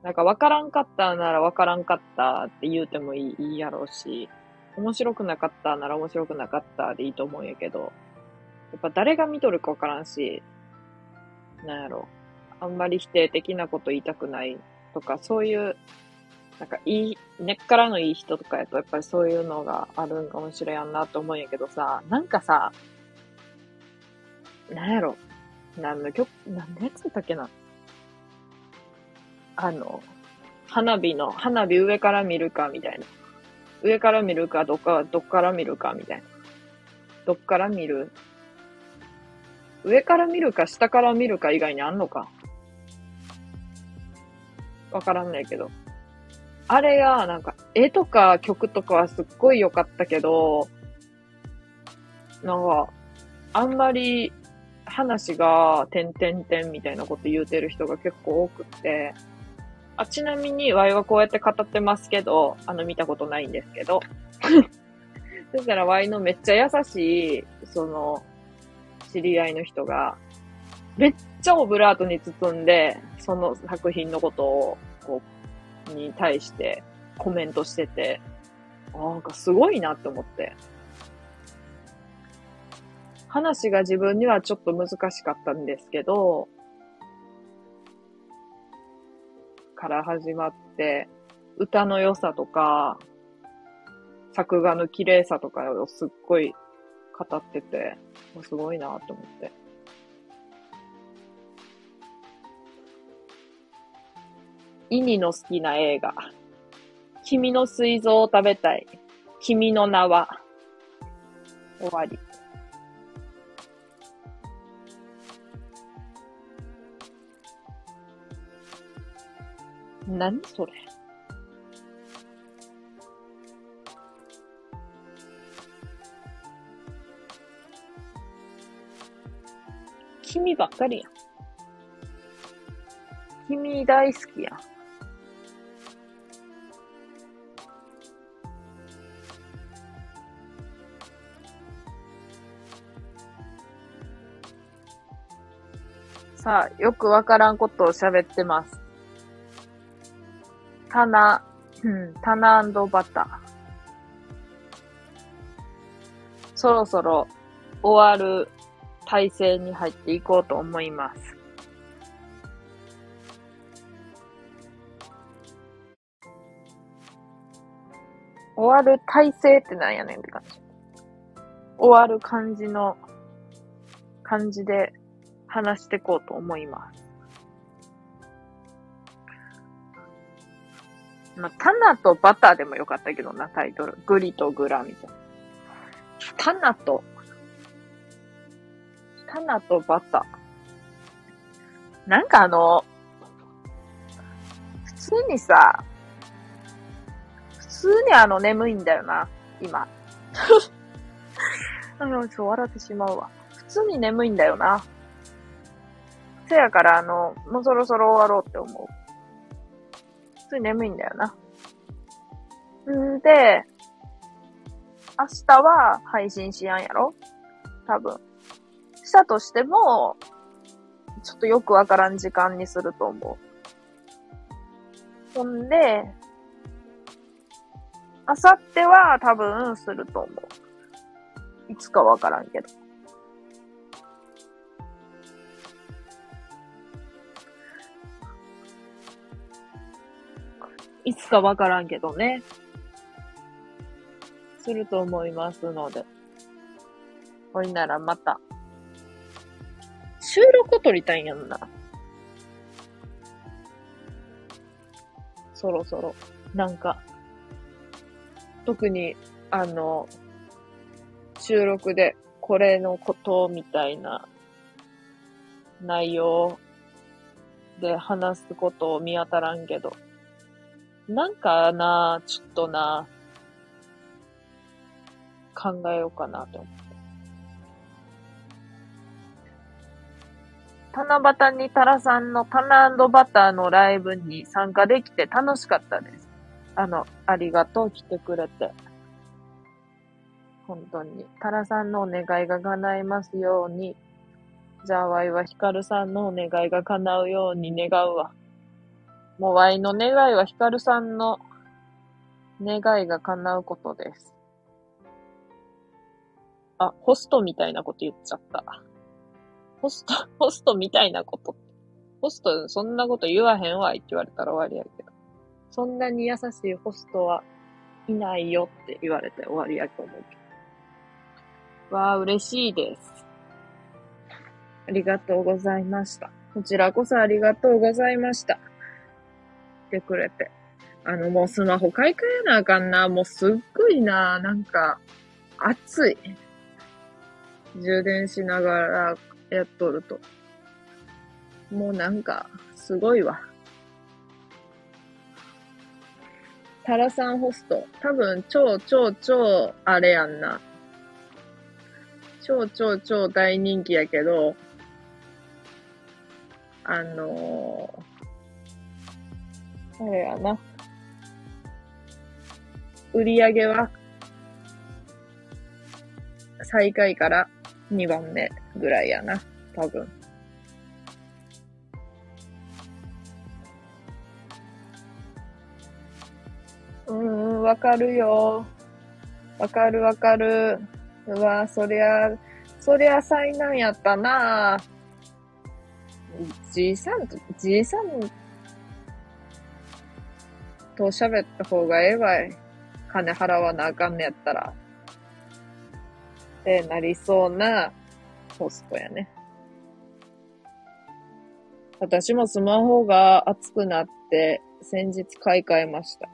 なんか分からんかったなら分からんかったって言うてもいいやろうし、面白くなかったなら面白くなかったでいいと思うんやけど、やっぱ誰が見とるか分からんし、なんやろ。あんまり否定的なこと言いたくないとか、そういう、なんかいい、根っからのいい人とかやとやっぱりそういうのがあるんかもしれんなと思うんやけどさ、なんかさ、なんやろ。なんの曲、なんのやつだったっけな。あの、花火の、花火上から見るかみたいな。上から見るか、どっか、どっから見るかみたいな。どっから見る？上から見るか、下から見るか以外にあんのか？わからんないけど。あれが、なんか、絵とか曲とかはすっごい良かったけど、なんか、あんまり話が、てんてんてんみたいなこと言うてる人が結構多くって、あ、ちなみに、ワイはこうやって語ってますけど、あの、見たことないんですけど。だから、ワイのめっちゃ優しい、その、知り合いの人が、めっちゃオブラートに包んで、その作品のことを、こう、に対してコメントしてて、なんかすごいなって思って。話が自分にはちょっと難しかったんですけど、から始まって、歌の良さとか、作画の綺麗さとかをすっごい語ってて、すごいなと思って。イニの好きな映画。君の水蔵を食べたい。君の名は。終わり。何それ君ばっかりやん。君大好きやん。さあ、よくわからんことを喋ってます。タナ、うん、タナバター。そろそろ終わる体制に入っていこうと思います。終わる体制ってなんやねんって感じ。終わる感じの、感じで話していこうと思います。まあ、タナとバターでもよかったけどな、タイトル。グリとグラみたいな。タナと、タナとバター。なんかあの、普通にさ、普通にあの眠いんだよな、今。あの、ちょ、笑ってしまうわ。普通に眠いんだよな。せやから、あの、もうそろそろ終わろうって思う。普通に眠いんだよな。んで、明日は配信しやんやろ？多分。したとしても、ちょっとよくわからん時間にすると思う。ほんで、あさっては多分すると思う。いつかわからんけど。いつかわからんけどね。すると思いますので。ほいならまた。収録撮りたいんやんな。そろそろ。なんか、特に、あの、収録でこれのことみたいな内容で話すことを見当たらんけど。なんかな、ちょっとな、考えようかなと思って。七夕にタラさんのタナバターのライブに参加できて楽しかったです。あの、ありがとう、来てくれて。本当に。タラさんのお願いが叶いますように。じゃあ、ワイはヒカルさんのお願いが叶うように願うわ。もうワイの願いはヒカルさんの願いが叶うことです。あ、ホストみたいなこと言っちゃった。ホスト、ホストみたいなこと。ホスト、そんなこと言わへんわいって言われたら終わりやけど。そんなに優しいホストはいないよって言われて終わりやと思うけど。わあ、嬉しいです。ありがとうございました。こちらこそありがとうございました。てくれて。あの、もうスマホ買い替えなあかんな。もうすっごいな。なんか、暑い。充電しながらやっとると。もうなんか、すごいわ。タラさんホスト。多分、超超超、あれやんな。超超超大人気やけど、あのーあれやな。売り上げは、最下位から2番目ぐらいやな。多分。うん、わかるよ。わかるわかる。うわ、そりゃ、そりゃ災難やったなじいさん、じいさんと喋った方がええわい。金払わなあかんねやったら。ってなりそうなホストやね。私もスマホが熱くなって先日買い替えました。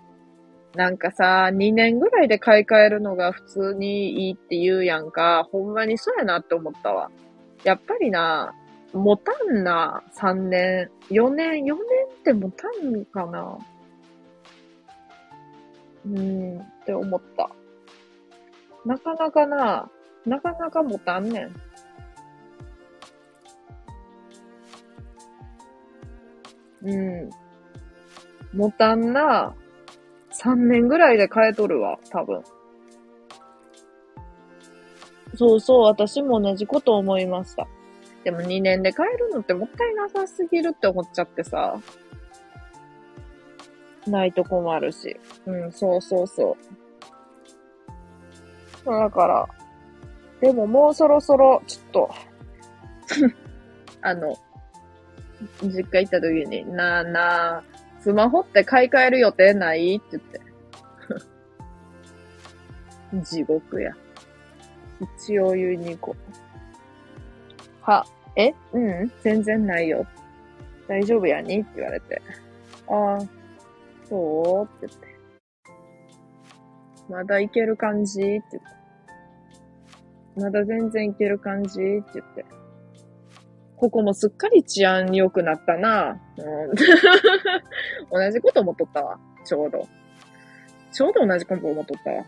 なんかさ、2年ぐらいで買い替えるのが普通にいいって言うやんか。ほんまにそうやなって思ったわ。やっぱりな、持たんな、3年。4年、4年って持たんかな。うん、って思った。なかなかな、なかなか持たんねん。うん。持たんな、3年ぐらいで買えとるわ、多分。そうそう、私も同じこと思いました。でも2年で買えるのってもったいなさすぎるって思っちゃってさ。ないと困るし。うん、そうそうそう。だから、でももうそろそろ、ちょっと あの、実家行った時に、なあなあ、スマホって買い替える予定ないって言って。地獄や。一応言いに行こう。は、え？うん、全然ないよ。大丈夫やに？って言われて。ああ、そうって言って。まだいける感じって言って。まだ全然いける感じって言って。ここもすっかり治安良くなったな。うん、同じこと思っとったわ。ちょうど。ちょうど同じこと思っとったわ。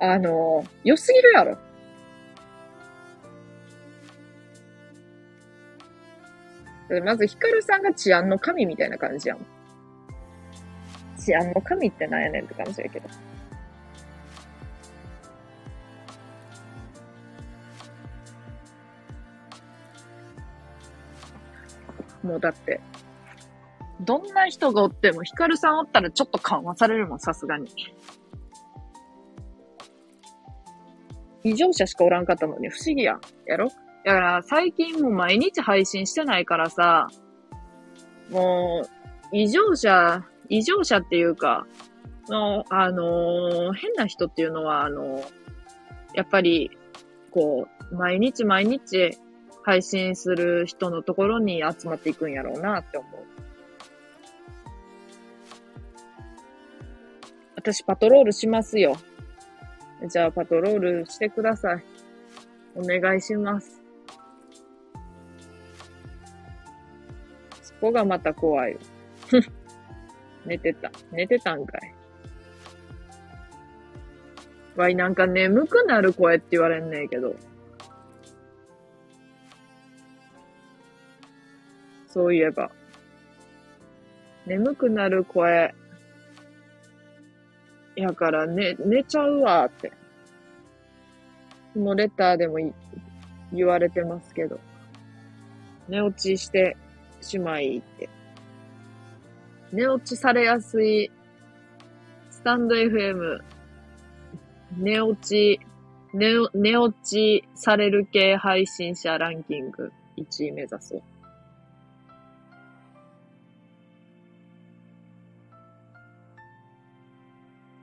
あの、良すぎるやろ。まず、ヒカルさんが治安の神みたいな感じやん。治安の神ってなんやねんって感じやけど。もうだって、どんな人がおっても、ヒカルさんおったらちょっと緩和されるもん、さすがに。異常者しかおらんかったのに不思議やん。やろ？だから最近もう毎日配信してないからさ、もう、異常者、異常者っていうか、の、あのー、変な人っていうのは、あのー、やっぱり、こう、毎日毎日配信する人のところに集まっていくんやろうなって思う。私パトロールしますよ。じゃあパトロールしてください。お願いします。そこがまた怖い。寝てた。寝てたんかい。わい、なんか眠くなる声って言われんねえけど。そういえば。眠くなる声。やからね、寝ちゃうわって。このレターでも言われてますけど。寝落ちしてしまいって。寝落ちされやすいスタンド FM、寝落ち、寝、寝落ちされる系配信者ランキング。1位目指そう。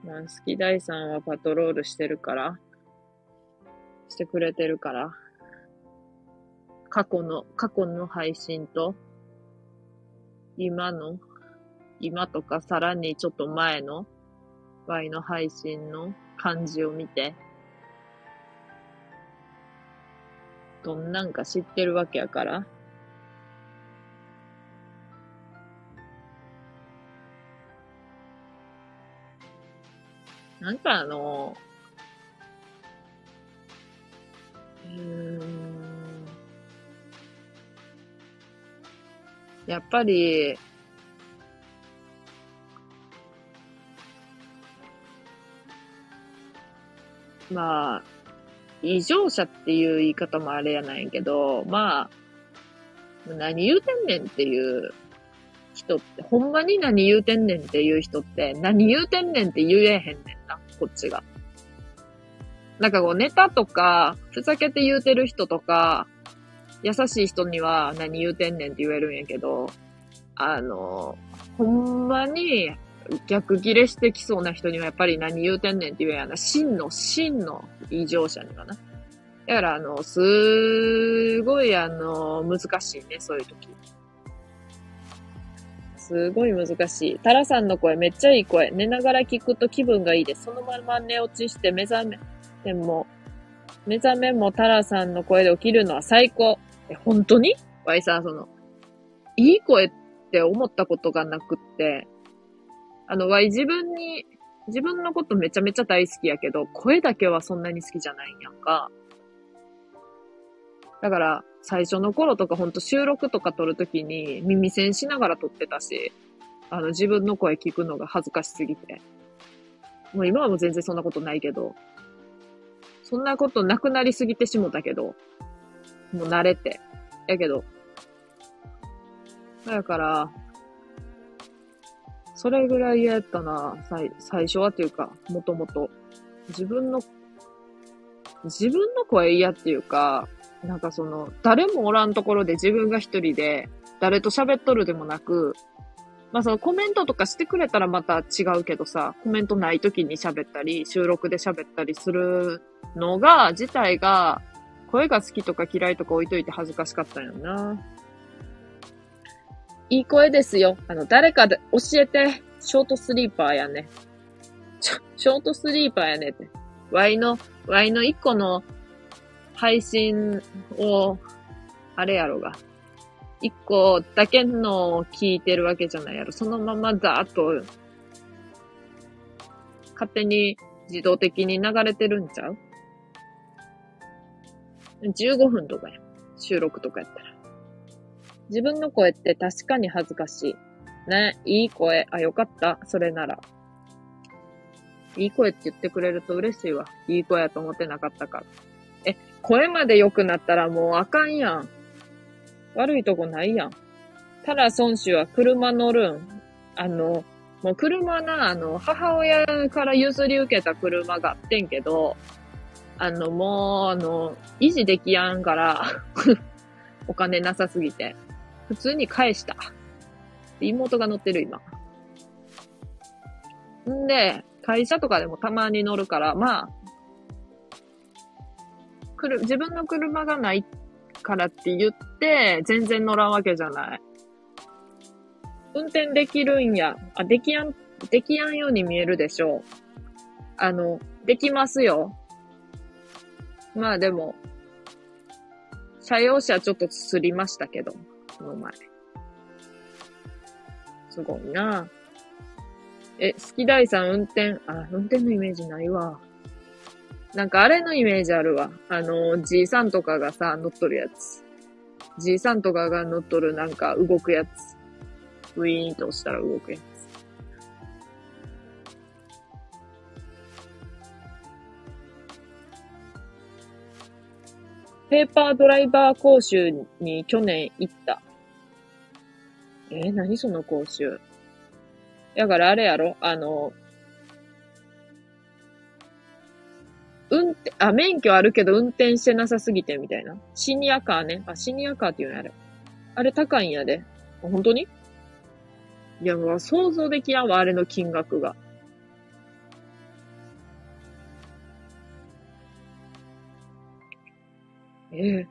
まあ、好き大さんはパトロールしてるから、してくれてるから、過去の、過去の配信と、今の、今とかさらにちょっと前の、Y の配信の感じを見て、どんなんか知ってるわけやから、なんかあの、うーん、やっぱり、まあ、異常者っていう言い方もあれやないけど、まあ、何言うてんねんっていう人って、ほんまに何言うてんねんっていう人って、何言うてんねんって言えへんねんな、こっちが。なんかこう、ネタとか、ふざけて言うてる人とか、優しい人には何言うてんねんって言えるんやけど、あの、ほんまに逆ギレしてきそうな人にはやっぱり何言うてんねんって言うやな。真の、真の異常者にはな。だから、あの、すごい、あの、難しいね、そういう時。すごい難しい。タラさんの声めっちゃいい声。寝ながら聞くと気分がいいです。そのまま寝落ちして目覚め、でも、目覚めもタラさんの声で起きるのは最高。え、本当に？わいさ、その、いい声って思ったことがなくって、あの、わい自分に、自分のことめちゃめちゃ大好きやけど、声だけはそんなに好きじゃないんやんか。だから、最初の頃とかほんと収録とか撮るときに耳栓しながら撮ってたし、あの自分の声聞くのが恥ずかしすぎて。もう今はもう全然そんなことないけど、そんなことなくなりすぎてしもたけど、もう慣れて。やけど、だから、それぐらい嫌やったな、最最初はっていうか、もともと。自分の、自分の声嫌っていうか、なんかその、誰もおらんところで自分が一人で、誰と喋っとるでもなく、まあそのコメントとかしてくれたらまた違うけどさ、コメントない時に喋ったり、収録で喋ったりするのが、自体が、声が好きとか嫌いとか置いといて恥ずかしかったんやな。いい声ですよ。あの、誰かで教えて、ショートスリーパーやね。ショートスリーパーやねって。ワイの、ワイの一個の配信を、あれやろが、一個だけのを聞いてるわけじゃないやろ。そのままだーっと、勝手に自動的に流れてるんちゃう ?15 分とかや。収録とかやったら。自分の声って確かに恥ずかしい。ね、いい声。あ、よかった。それなら。いい声って言ってくれると嬉しいわ。いい声やと思ってなかったから。え、声まで良くなったらもうあかんやん。悪いとこないやん。ただ孫子は車乗るん。あの、もう車な、あの、母親から譲り受けた車があってんけど、あの、もう、あの、維持できやんから お金なさすぎて、普通に返した。妹が乗ってる今。んで、会社とかでもたまに乗るから、まあ、くる、自分の車がないからって言って、全然乗らんわけじゃない。運転できるんや。あ、できやん、できやんように見えるでしょう。あの、できますよ。まあでも、車用車ちょっとすりましたけど、この前。すごいなえ、好き大さん運転、あ、運転のイメージないわ。なんかあれのイメージあるわ。あの、じいさんとかがさ、乗っとるやつ。じいさんとかが乗っとるなんか動くやつ。ウィーンと押したら動くやつ。ペーパードライバー講習に去年行った。えー、何その講習？だからあれやろ？あの、運転、あ、免許あるけど運転してなさすぎてみたいな？シニアカーね。あ、シニアカーっていうのあれ。あれ高いんやで。本当に？いや、もう想像できやんわ、あれの金額が。ええ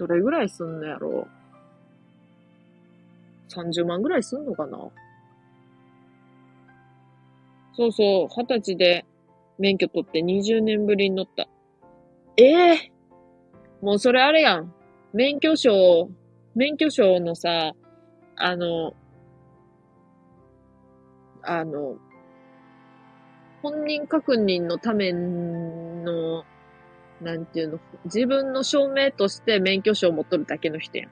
どれぐらいすんのやろ？う ?30 万ぐらいすんのかな？そうそう、二十歳で免許取って20年ぶりに乗った。ええー、もうそれあれやん。免許証、免許証のさ、あの、あの、本人確認のためのなんていうの、自分の証明として免許証を持っとるだけの人やん。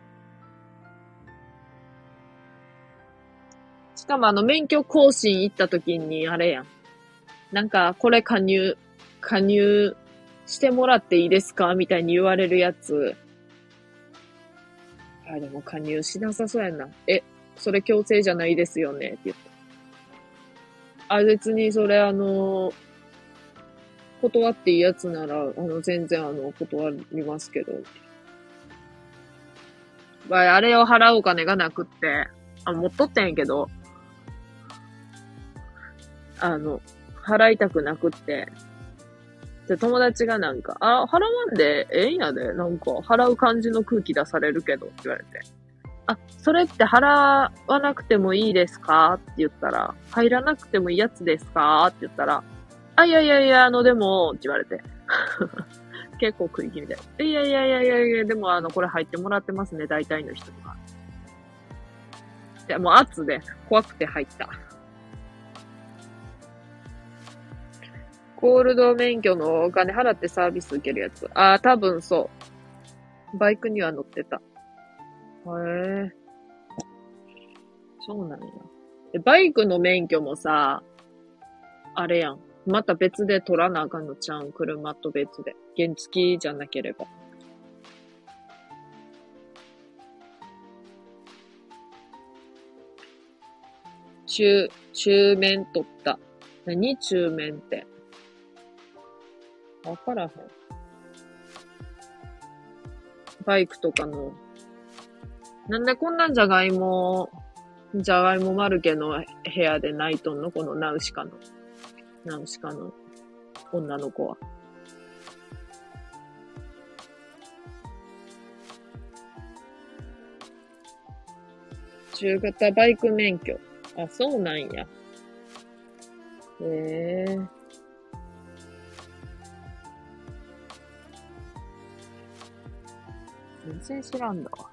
しかもあの免許更新行った時にあれやん。なんか、これ加入、加入してもらっていいですか？みたいに言われるやつ。あ、でも加入しなさそうやな。え、それ強制じゃないですよね？って言った。あ、別にそれあのー断っていいやつなら、あの、全然あの、断りますけど。まあ、あれを払うお金がなくって、あ、持っとってんやけど、あの、払いたくなくって、で、友達がなんか、あ、払わんでええんやで、なんか、払う感じの空気出されるけど、って言われて。あ、それって払わなくてもいいですか？って言ったら、入らなくてもいいやつですか？って言ったら、あ、いやいやいや、あの、でも、って言われて。結構食い気味で。いやいやいやいやいや、でも、あの、これ入ってもらってますね、大体の人とか。いや、もう圧で怖くて入った。ゴールド免許のお金払ってサービス受けるやつ。ああ、多分そう。バイクには乗ってた。へえ。そうなんや。バイクの免許もさ、あれやん。また別で取らなあかんのちゃうん？車と別で。原付きじゃなければ。中、中面取った。何？中面って。わからへん。バイクとかの。なんでこんなんじゃがいも、じゃがいも丸家の部屋で泣いとんの？このナウシカの。ナウシカの女の子は。中型バイク免許。あ、そうなんや。へえ。全然知らんだわ。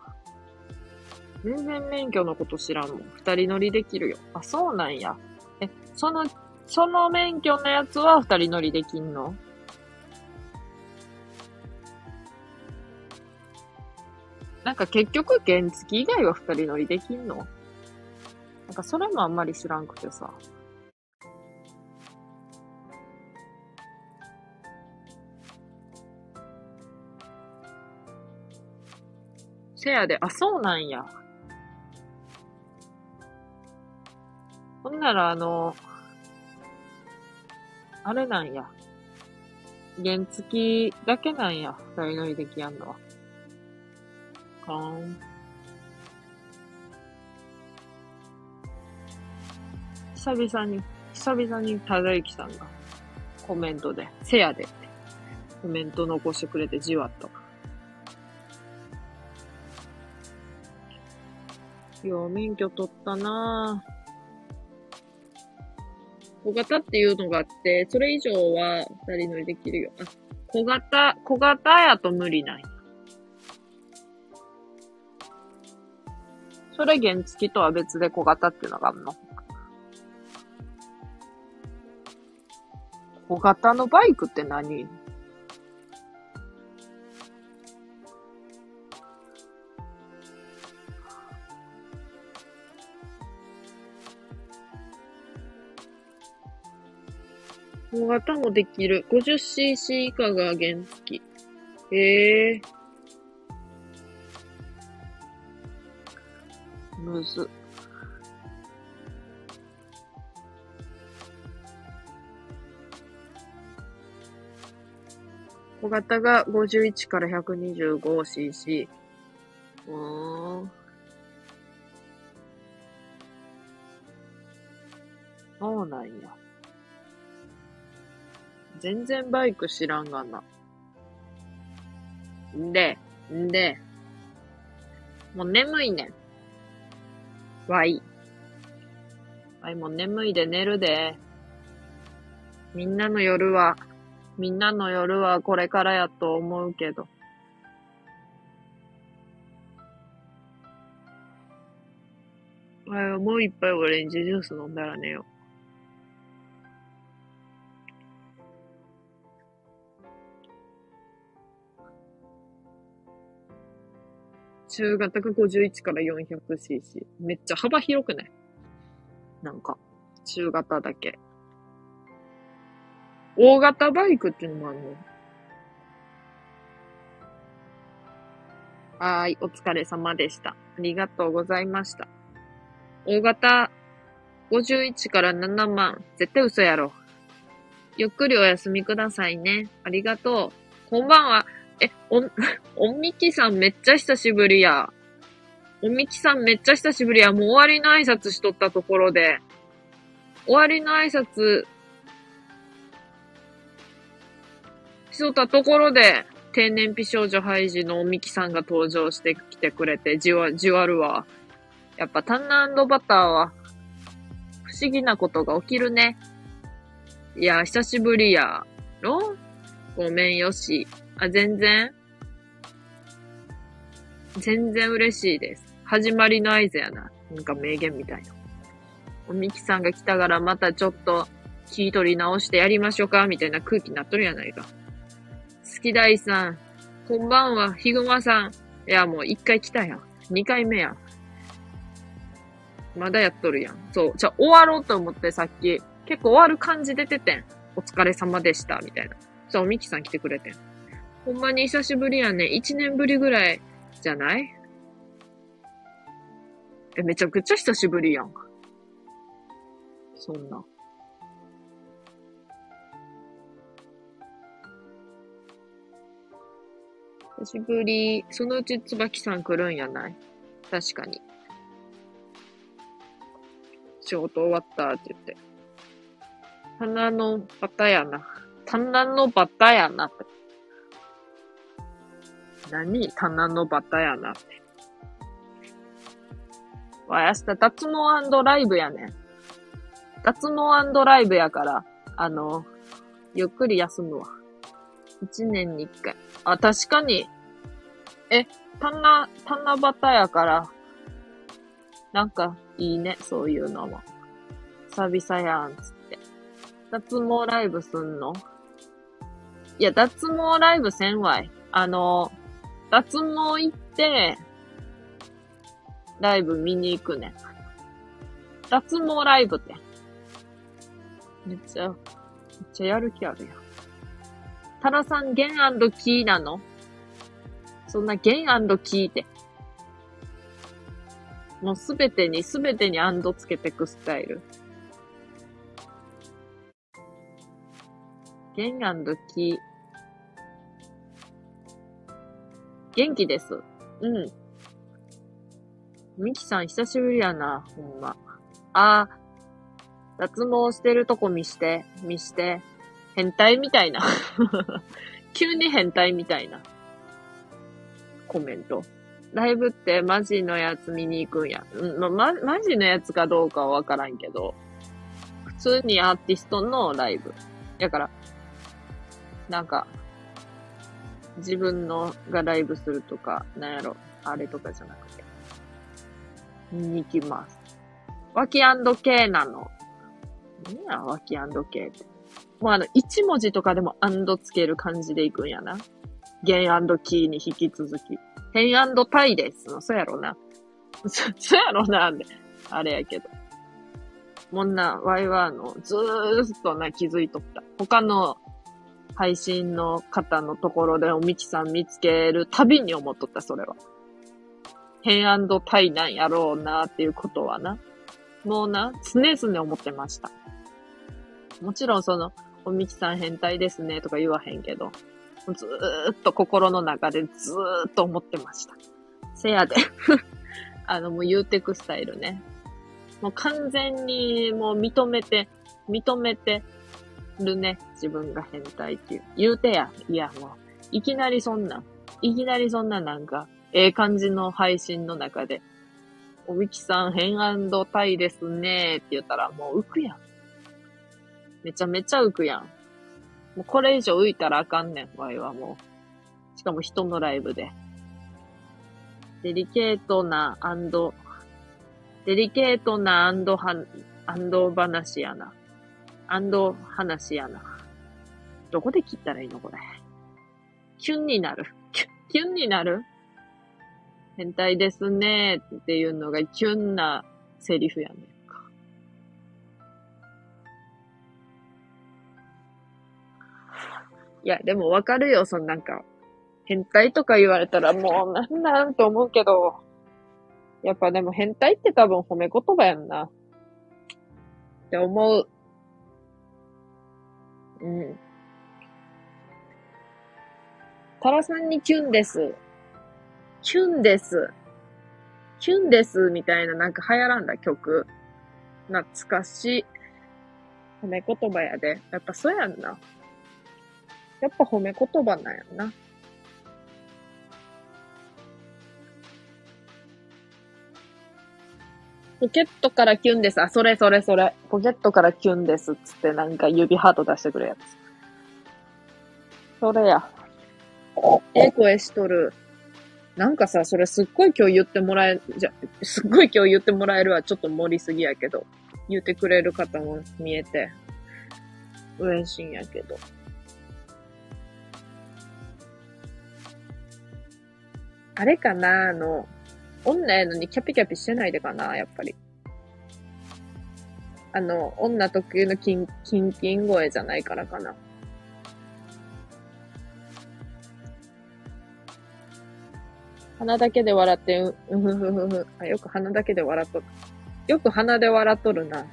全然免許のこと知らんもん。二人乗りできるよ。あ、そうなんや。え、そのその免許のやつは二人乗りできんの？なんか結局原付以外は二人乗りできんの？なんかそれもあんまり知らんくてさ。せやで、あ、そうなんや。ほんなら、あの、あれなんや。原付きだけなんや。二人乗りできやんのは。かーん。久々に、久々にただゆきさんがコメントで、せやでってコメント残してくれてじわっと。よう免許取ったなぁ。小型っていうのがあって、それ以上は二人乗りできるよ。あ、小型、小型やと無理ない。それ原付とは別で小型っていうのがあるの？小型のバイクって何？大型もできる。50cc 以下が原付。へえー。むず。小型が51から 125cc。うーん。そうなんや。全然バイク知らんがな。んで、んで、もう眠いねん。わい。わいもう眠いで寝るで。みんなの夜は、みんなの夜はこれからやと思うけど。わいもう一杯オレンジジュース飲んだら寝よう。中型が51から 400cc。めっちゃ幅広くない？なんか、中型だけ。大型バイクっていうのもあるの？はい、お疲れ様でした。ありがとうございました。大型51から7万。絶対嘘やろ。ゆっくりお休みくださいね。ありがとう。こんばんは。え、お、おみきさんめっちゃ久しぶりや。おみきさんめっちゃ久しぶりや。もう終わりの挨拶しとったところで。終わりの挨拶しとったところで、天然美少女ハイジのおみきさんが登場してきてくれて、じわ、じわるわ。やっぱタンナバターは、不思議なことが起きるね。いや、久しぶりやろ？ごめんよし。あ、全然？全然嬉しいです。始まりの合図やな。なんか名言みたいな。おみきさんが来たからまたちょっと気取り直してやりましょうか？みたいな空気になっとるやないか。好き大さん。こんばんは、ひぐまさん。いや、もう一回来たやん。二回目やん。まだやっとるやん。そう。じゃ終わろうと思ってさっき、結構終わる感じ出ててん。お疲れ様でした、みたいな。そう、おみきさん来てくれてん。ほんまに久しぶりやね。一年ぶりぐらいじゃない？え、めちゃくちゃ久しぶりやん。そんな。久しぶり。そのうち椿さん来るんやない？確かに。仕事終わったって言って。棚のバタやな。棚のバタやなって。何？棚のバタやなって。わ、明日脱毛ライブやねん。脱毛ライブやから、あの、ゆっくり休むわ。一年に一回。あ、確かに。え、棚、棚バタやから、なんか、いいね、そういうのも。久々やん、つって。脱毛ライブすんの？いや、脱毛ライブせんわい。あの、脱毛行って、ライブ見に行くね。脱毛ライブって。めっちゃ、めっちゃやる気あるやん。タラさん、ゲンキーなの？そんなゲンキーって。もうすべてに、すべてにアンドつけてくスタイル。ゲンキー。元気です。うん。ミキさん久しぶりやな、ほんま。あー、脱毛してるとこ見して、見して。変態みたいな 急に変態みたいな。コメント。ライブってマジのやつ見に行くんや。うん、ま、ま、マジのやつかどうかはわからんけど、普通にアーティストのライブ。だから、なんか、自分のがライブするとか、なんやろ、あれとかじゃなくて。見に行きます。ワキ &K なの。何や、ワキ &K って。もうあの、一文字とかでもアンドつける感じでいくんやな。ゲンドキーに引き続き。ヘンドタイです。そうやろな。そ、そやろな、あれやけど。もんな、ワイワーの、ずーっとな、気づいとった。他の配信の方のところでおみきさん見つけるたびに思っとった、それは。ヘンタイなんやろうな、っていうことはな。もうな、常々思ってました。もちろんその、おみきさん変態ですねとか言わへんけど、ずーっと心の中でずーっと思ってました。せやで あの、もう言うてくスタイルね。もう完全にもう認めて、認めてるね。自分が変態っていう。言うてや。いや、もう、いきなりそんな、いきなりそんななんか、ええ感じの配信の中で、おみきさん変タイですねって言ったらもう浮くやん。めちゃめちゃ浮くやん。もうこれ以上浮いたらあかんねん、ワイはもう。しかも人のライブで。デリケートな、デリケートなアンドは、アンド話やな。アンド話やな。どこで切ったらいいのこれ？キュンになる。キュンになる？変態ですねっていうのがキュンなセリフやねんか。いや、でもわかるよ、そのなんか、変態とか言われたらもうなんなんと思うけど、やっぱでも変態って多分褒め言葉やんな。って思う。うん。タラさんにキュンです。キュンです。キュンですみたいななんか流行らんだ曲。懐かしい。褒め言葉やで。やっぱそうやんな。やっぱ褒め言葉なんやんな。ポケットからキュンです。あ、それそれそれ。ポケットからキュンですっつってなんか指ハート出してくるやつ。それや。ええ声しとる。なんかさ、それすっごい今日言ってもらえ、じゃ、すっごい今日言ってもらえるはちょっと盛りすぎやけど、言ってくれる方も見えて、嬉しいんやけど。あれかな？あの、女やのにキャピキャピしてないでかなやっぱり。あの、女特有のキン、キンキン声じゃないからかな。鼻だけで笑って、う、うふふふふ。あ、よく鼻だけで笑っとる。よく鼻で笑っとるな。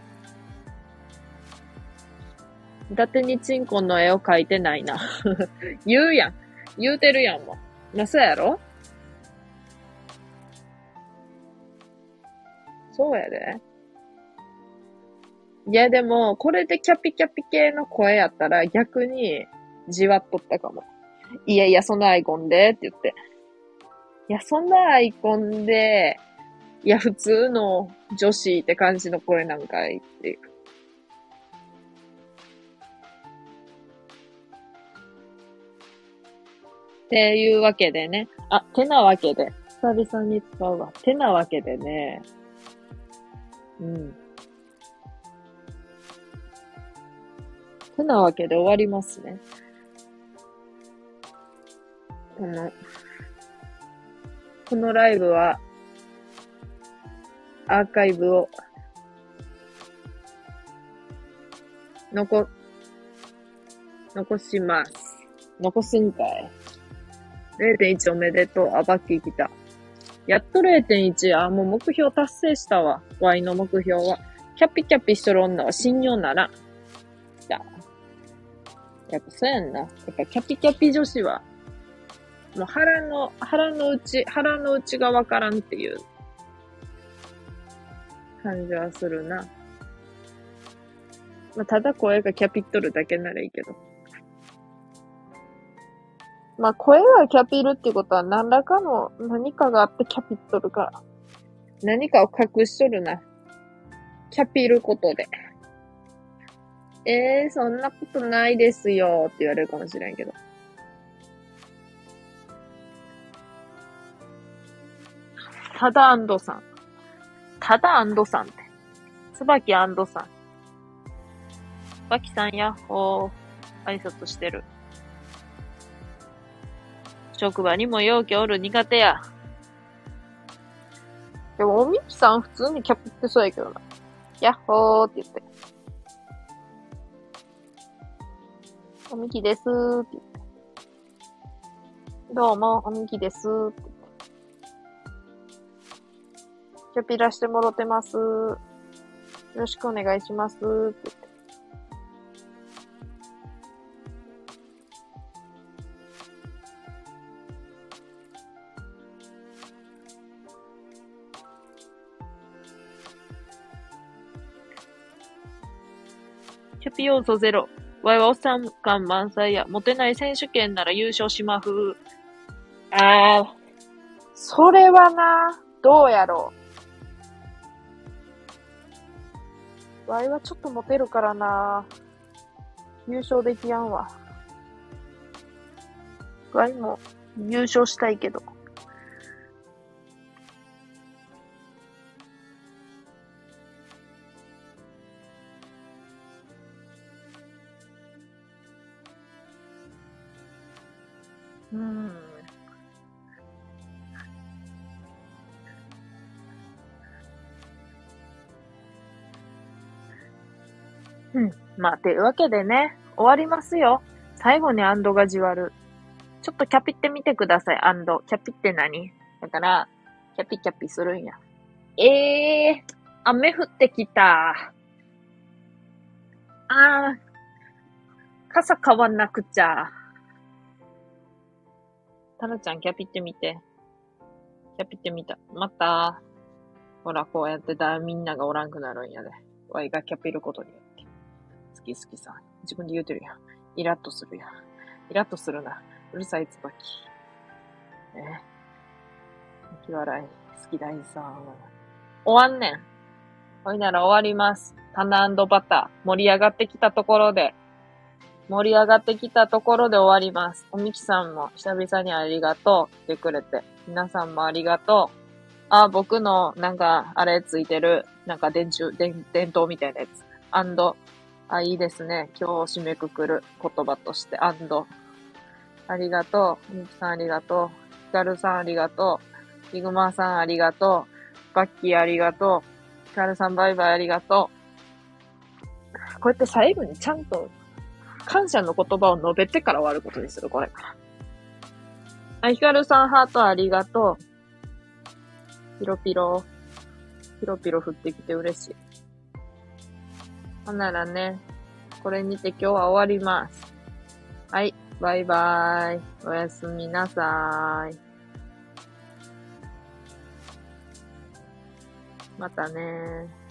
伊達にチンコンの絵を描いてないな。言うやん。言うてるやんもう。ま、そうやろ？そうやで。いや、でも、これでキャピキャピ系の声やったら逆にじわっとったかも。いやいや、そのアイコンでって言って。いや、そんなアイコンで、いや、普通の女子って感じの声なんかいっていう。っていうわけでね。あ、てなわけで。久々に使うわ。てなわけでね。うん。てなわけで終わりますね。この、このライブは、アーカイブを、残、残します。残すんかい。0.1おめでとう。あ、バッキー来た。やっと0.1。あ、もう目標達成したわ。Y の目標は。キャピキャピしとる女は信用なら。じゃ。やっぱそうやんな。やっぱキャピキャピ女子は、もう腹の、腹の内、腹の内がわからんっていう感じはするな。まあ、ただ声がキャピっとるだけならいいけど。まあ、声がキャピるってことは何らかの何かがあってキャピっとるから。何かを隠しとるな。キャピることで。えー、そんなことないですよって言われるかもしれんけど。ただ安藤さん。ただ安藤さんって。椿安藤さん。椿さんやっほー。挨拶してる。職場にも容器おる苦手や。でも、おみきさん普通にキャピってそうやけどな。やっほーって言って。おみきですーって言って。どうも、おみきですーってって。キャピらしてもろてますー。よろしくお願いしますーってって。キャピ要素ゼロ。わいはおっさん感満載や。モテない選手権なら優勝しまふああ、それはな、どうやろう。わいはちょっとモテるからな。優勝できやんわ。わいも優勝したいけど。うん。うん。まあ、というわけでね、終わりますよ。最後にアンドがじわる。ちょっとキャピってみてください、アンド。キャピって何？だから、キャピキャピするんや。ええー、雨降ってきた。あー、傘買わなくちゃ。タラちゃん、キャピってみて。キャピってみた。また、ほら、こうやってだ、みんながおらんくなるんやで。ワイがキャピることによって。好き好きさ。自分で言うてるやん。イラッとするやん。イラッとするな。うるさいつばき。ね。泣き笑い。好き大さん。終わんねん。ほいなら終わります。タナバター。盛り上がってきたところで、盛り上がってきたところで終わります。おみきさんも久々にありがとう。来てくれて。皆さんもありがとう。あ、僕のなんか、あれついてる、なんか電柱、電、電灯みたいなやつ。アンド、あ、いいですね。今日締めくくる言葉として、アンド。ありがとう。おみきさんありがとう。ヒカルさんありがとう。ヒグマさんありがとう。バッキーありがとう。ヒカルさんバイバイありがとう。こうやって最後にちゃんと感謝の言葉を述べてから終わることにする、これから。あ、ヒカルさんハートありがとう。ピロピロ。ピロピロ降ってきて嬉しい。ほんならね、これにて今日は終わります。はい、バイバーイ。おやすみなさーい。またね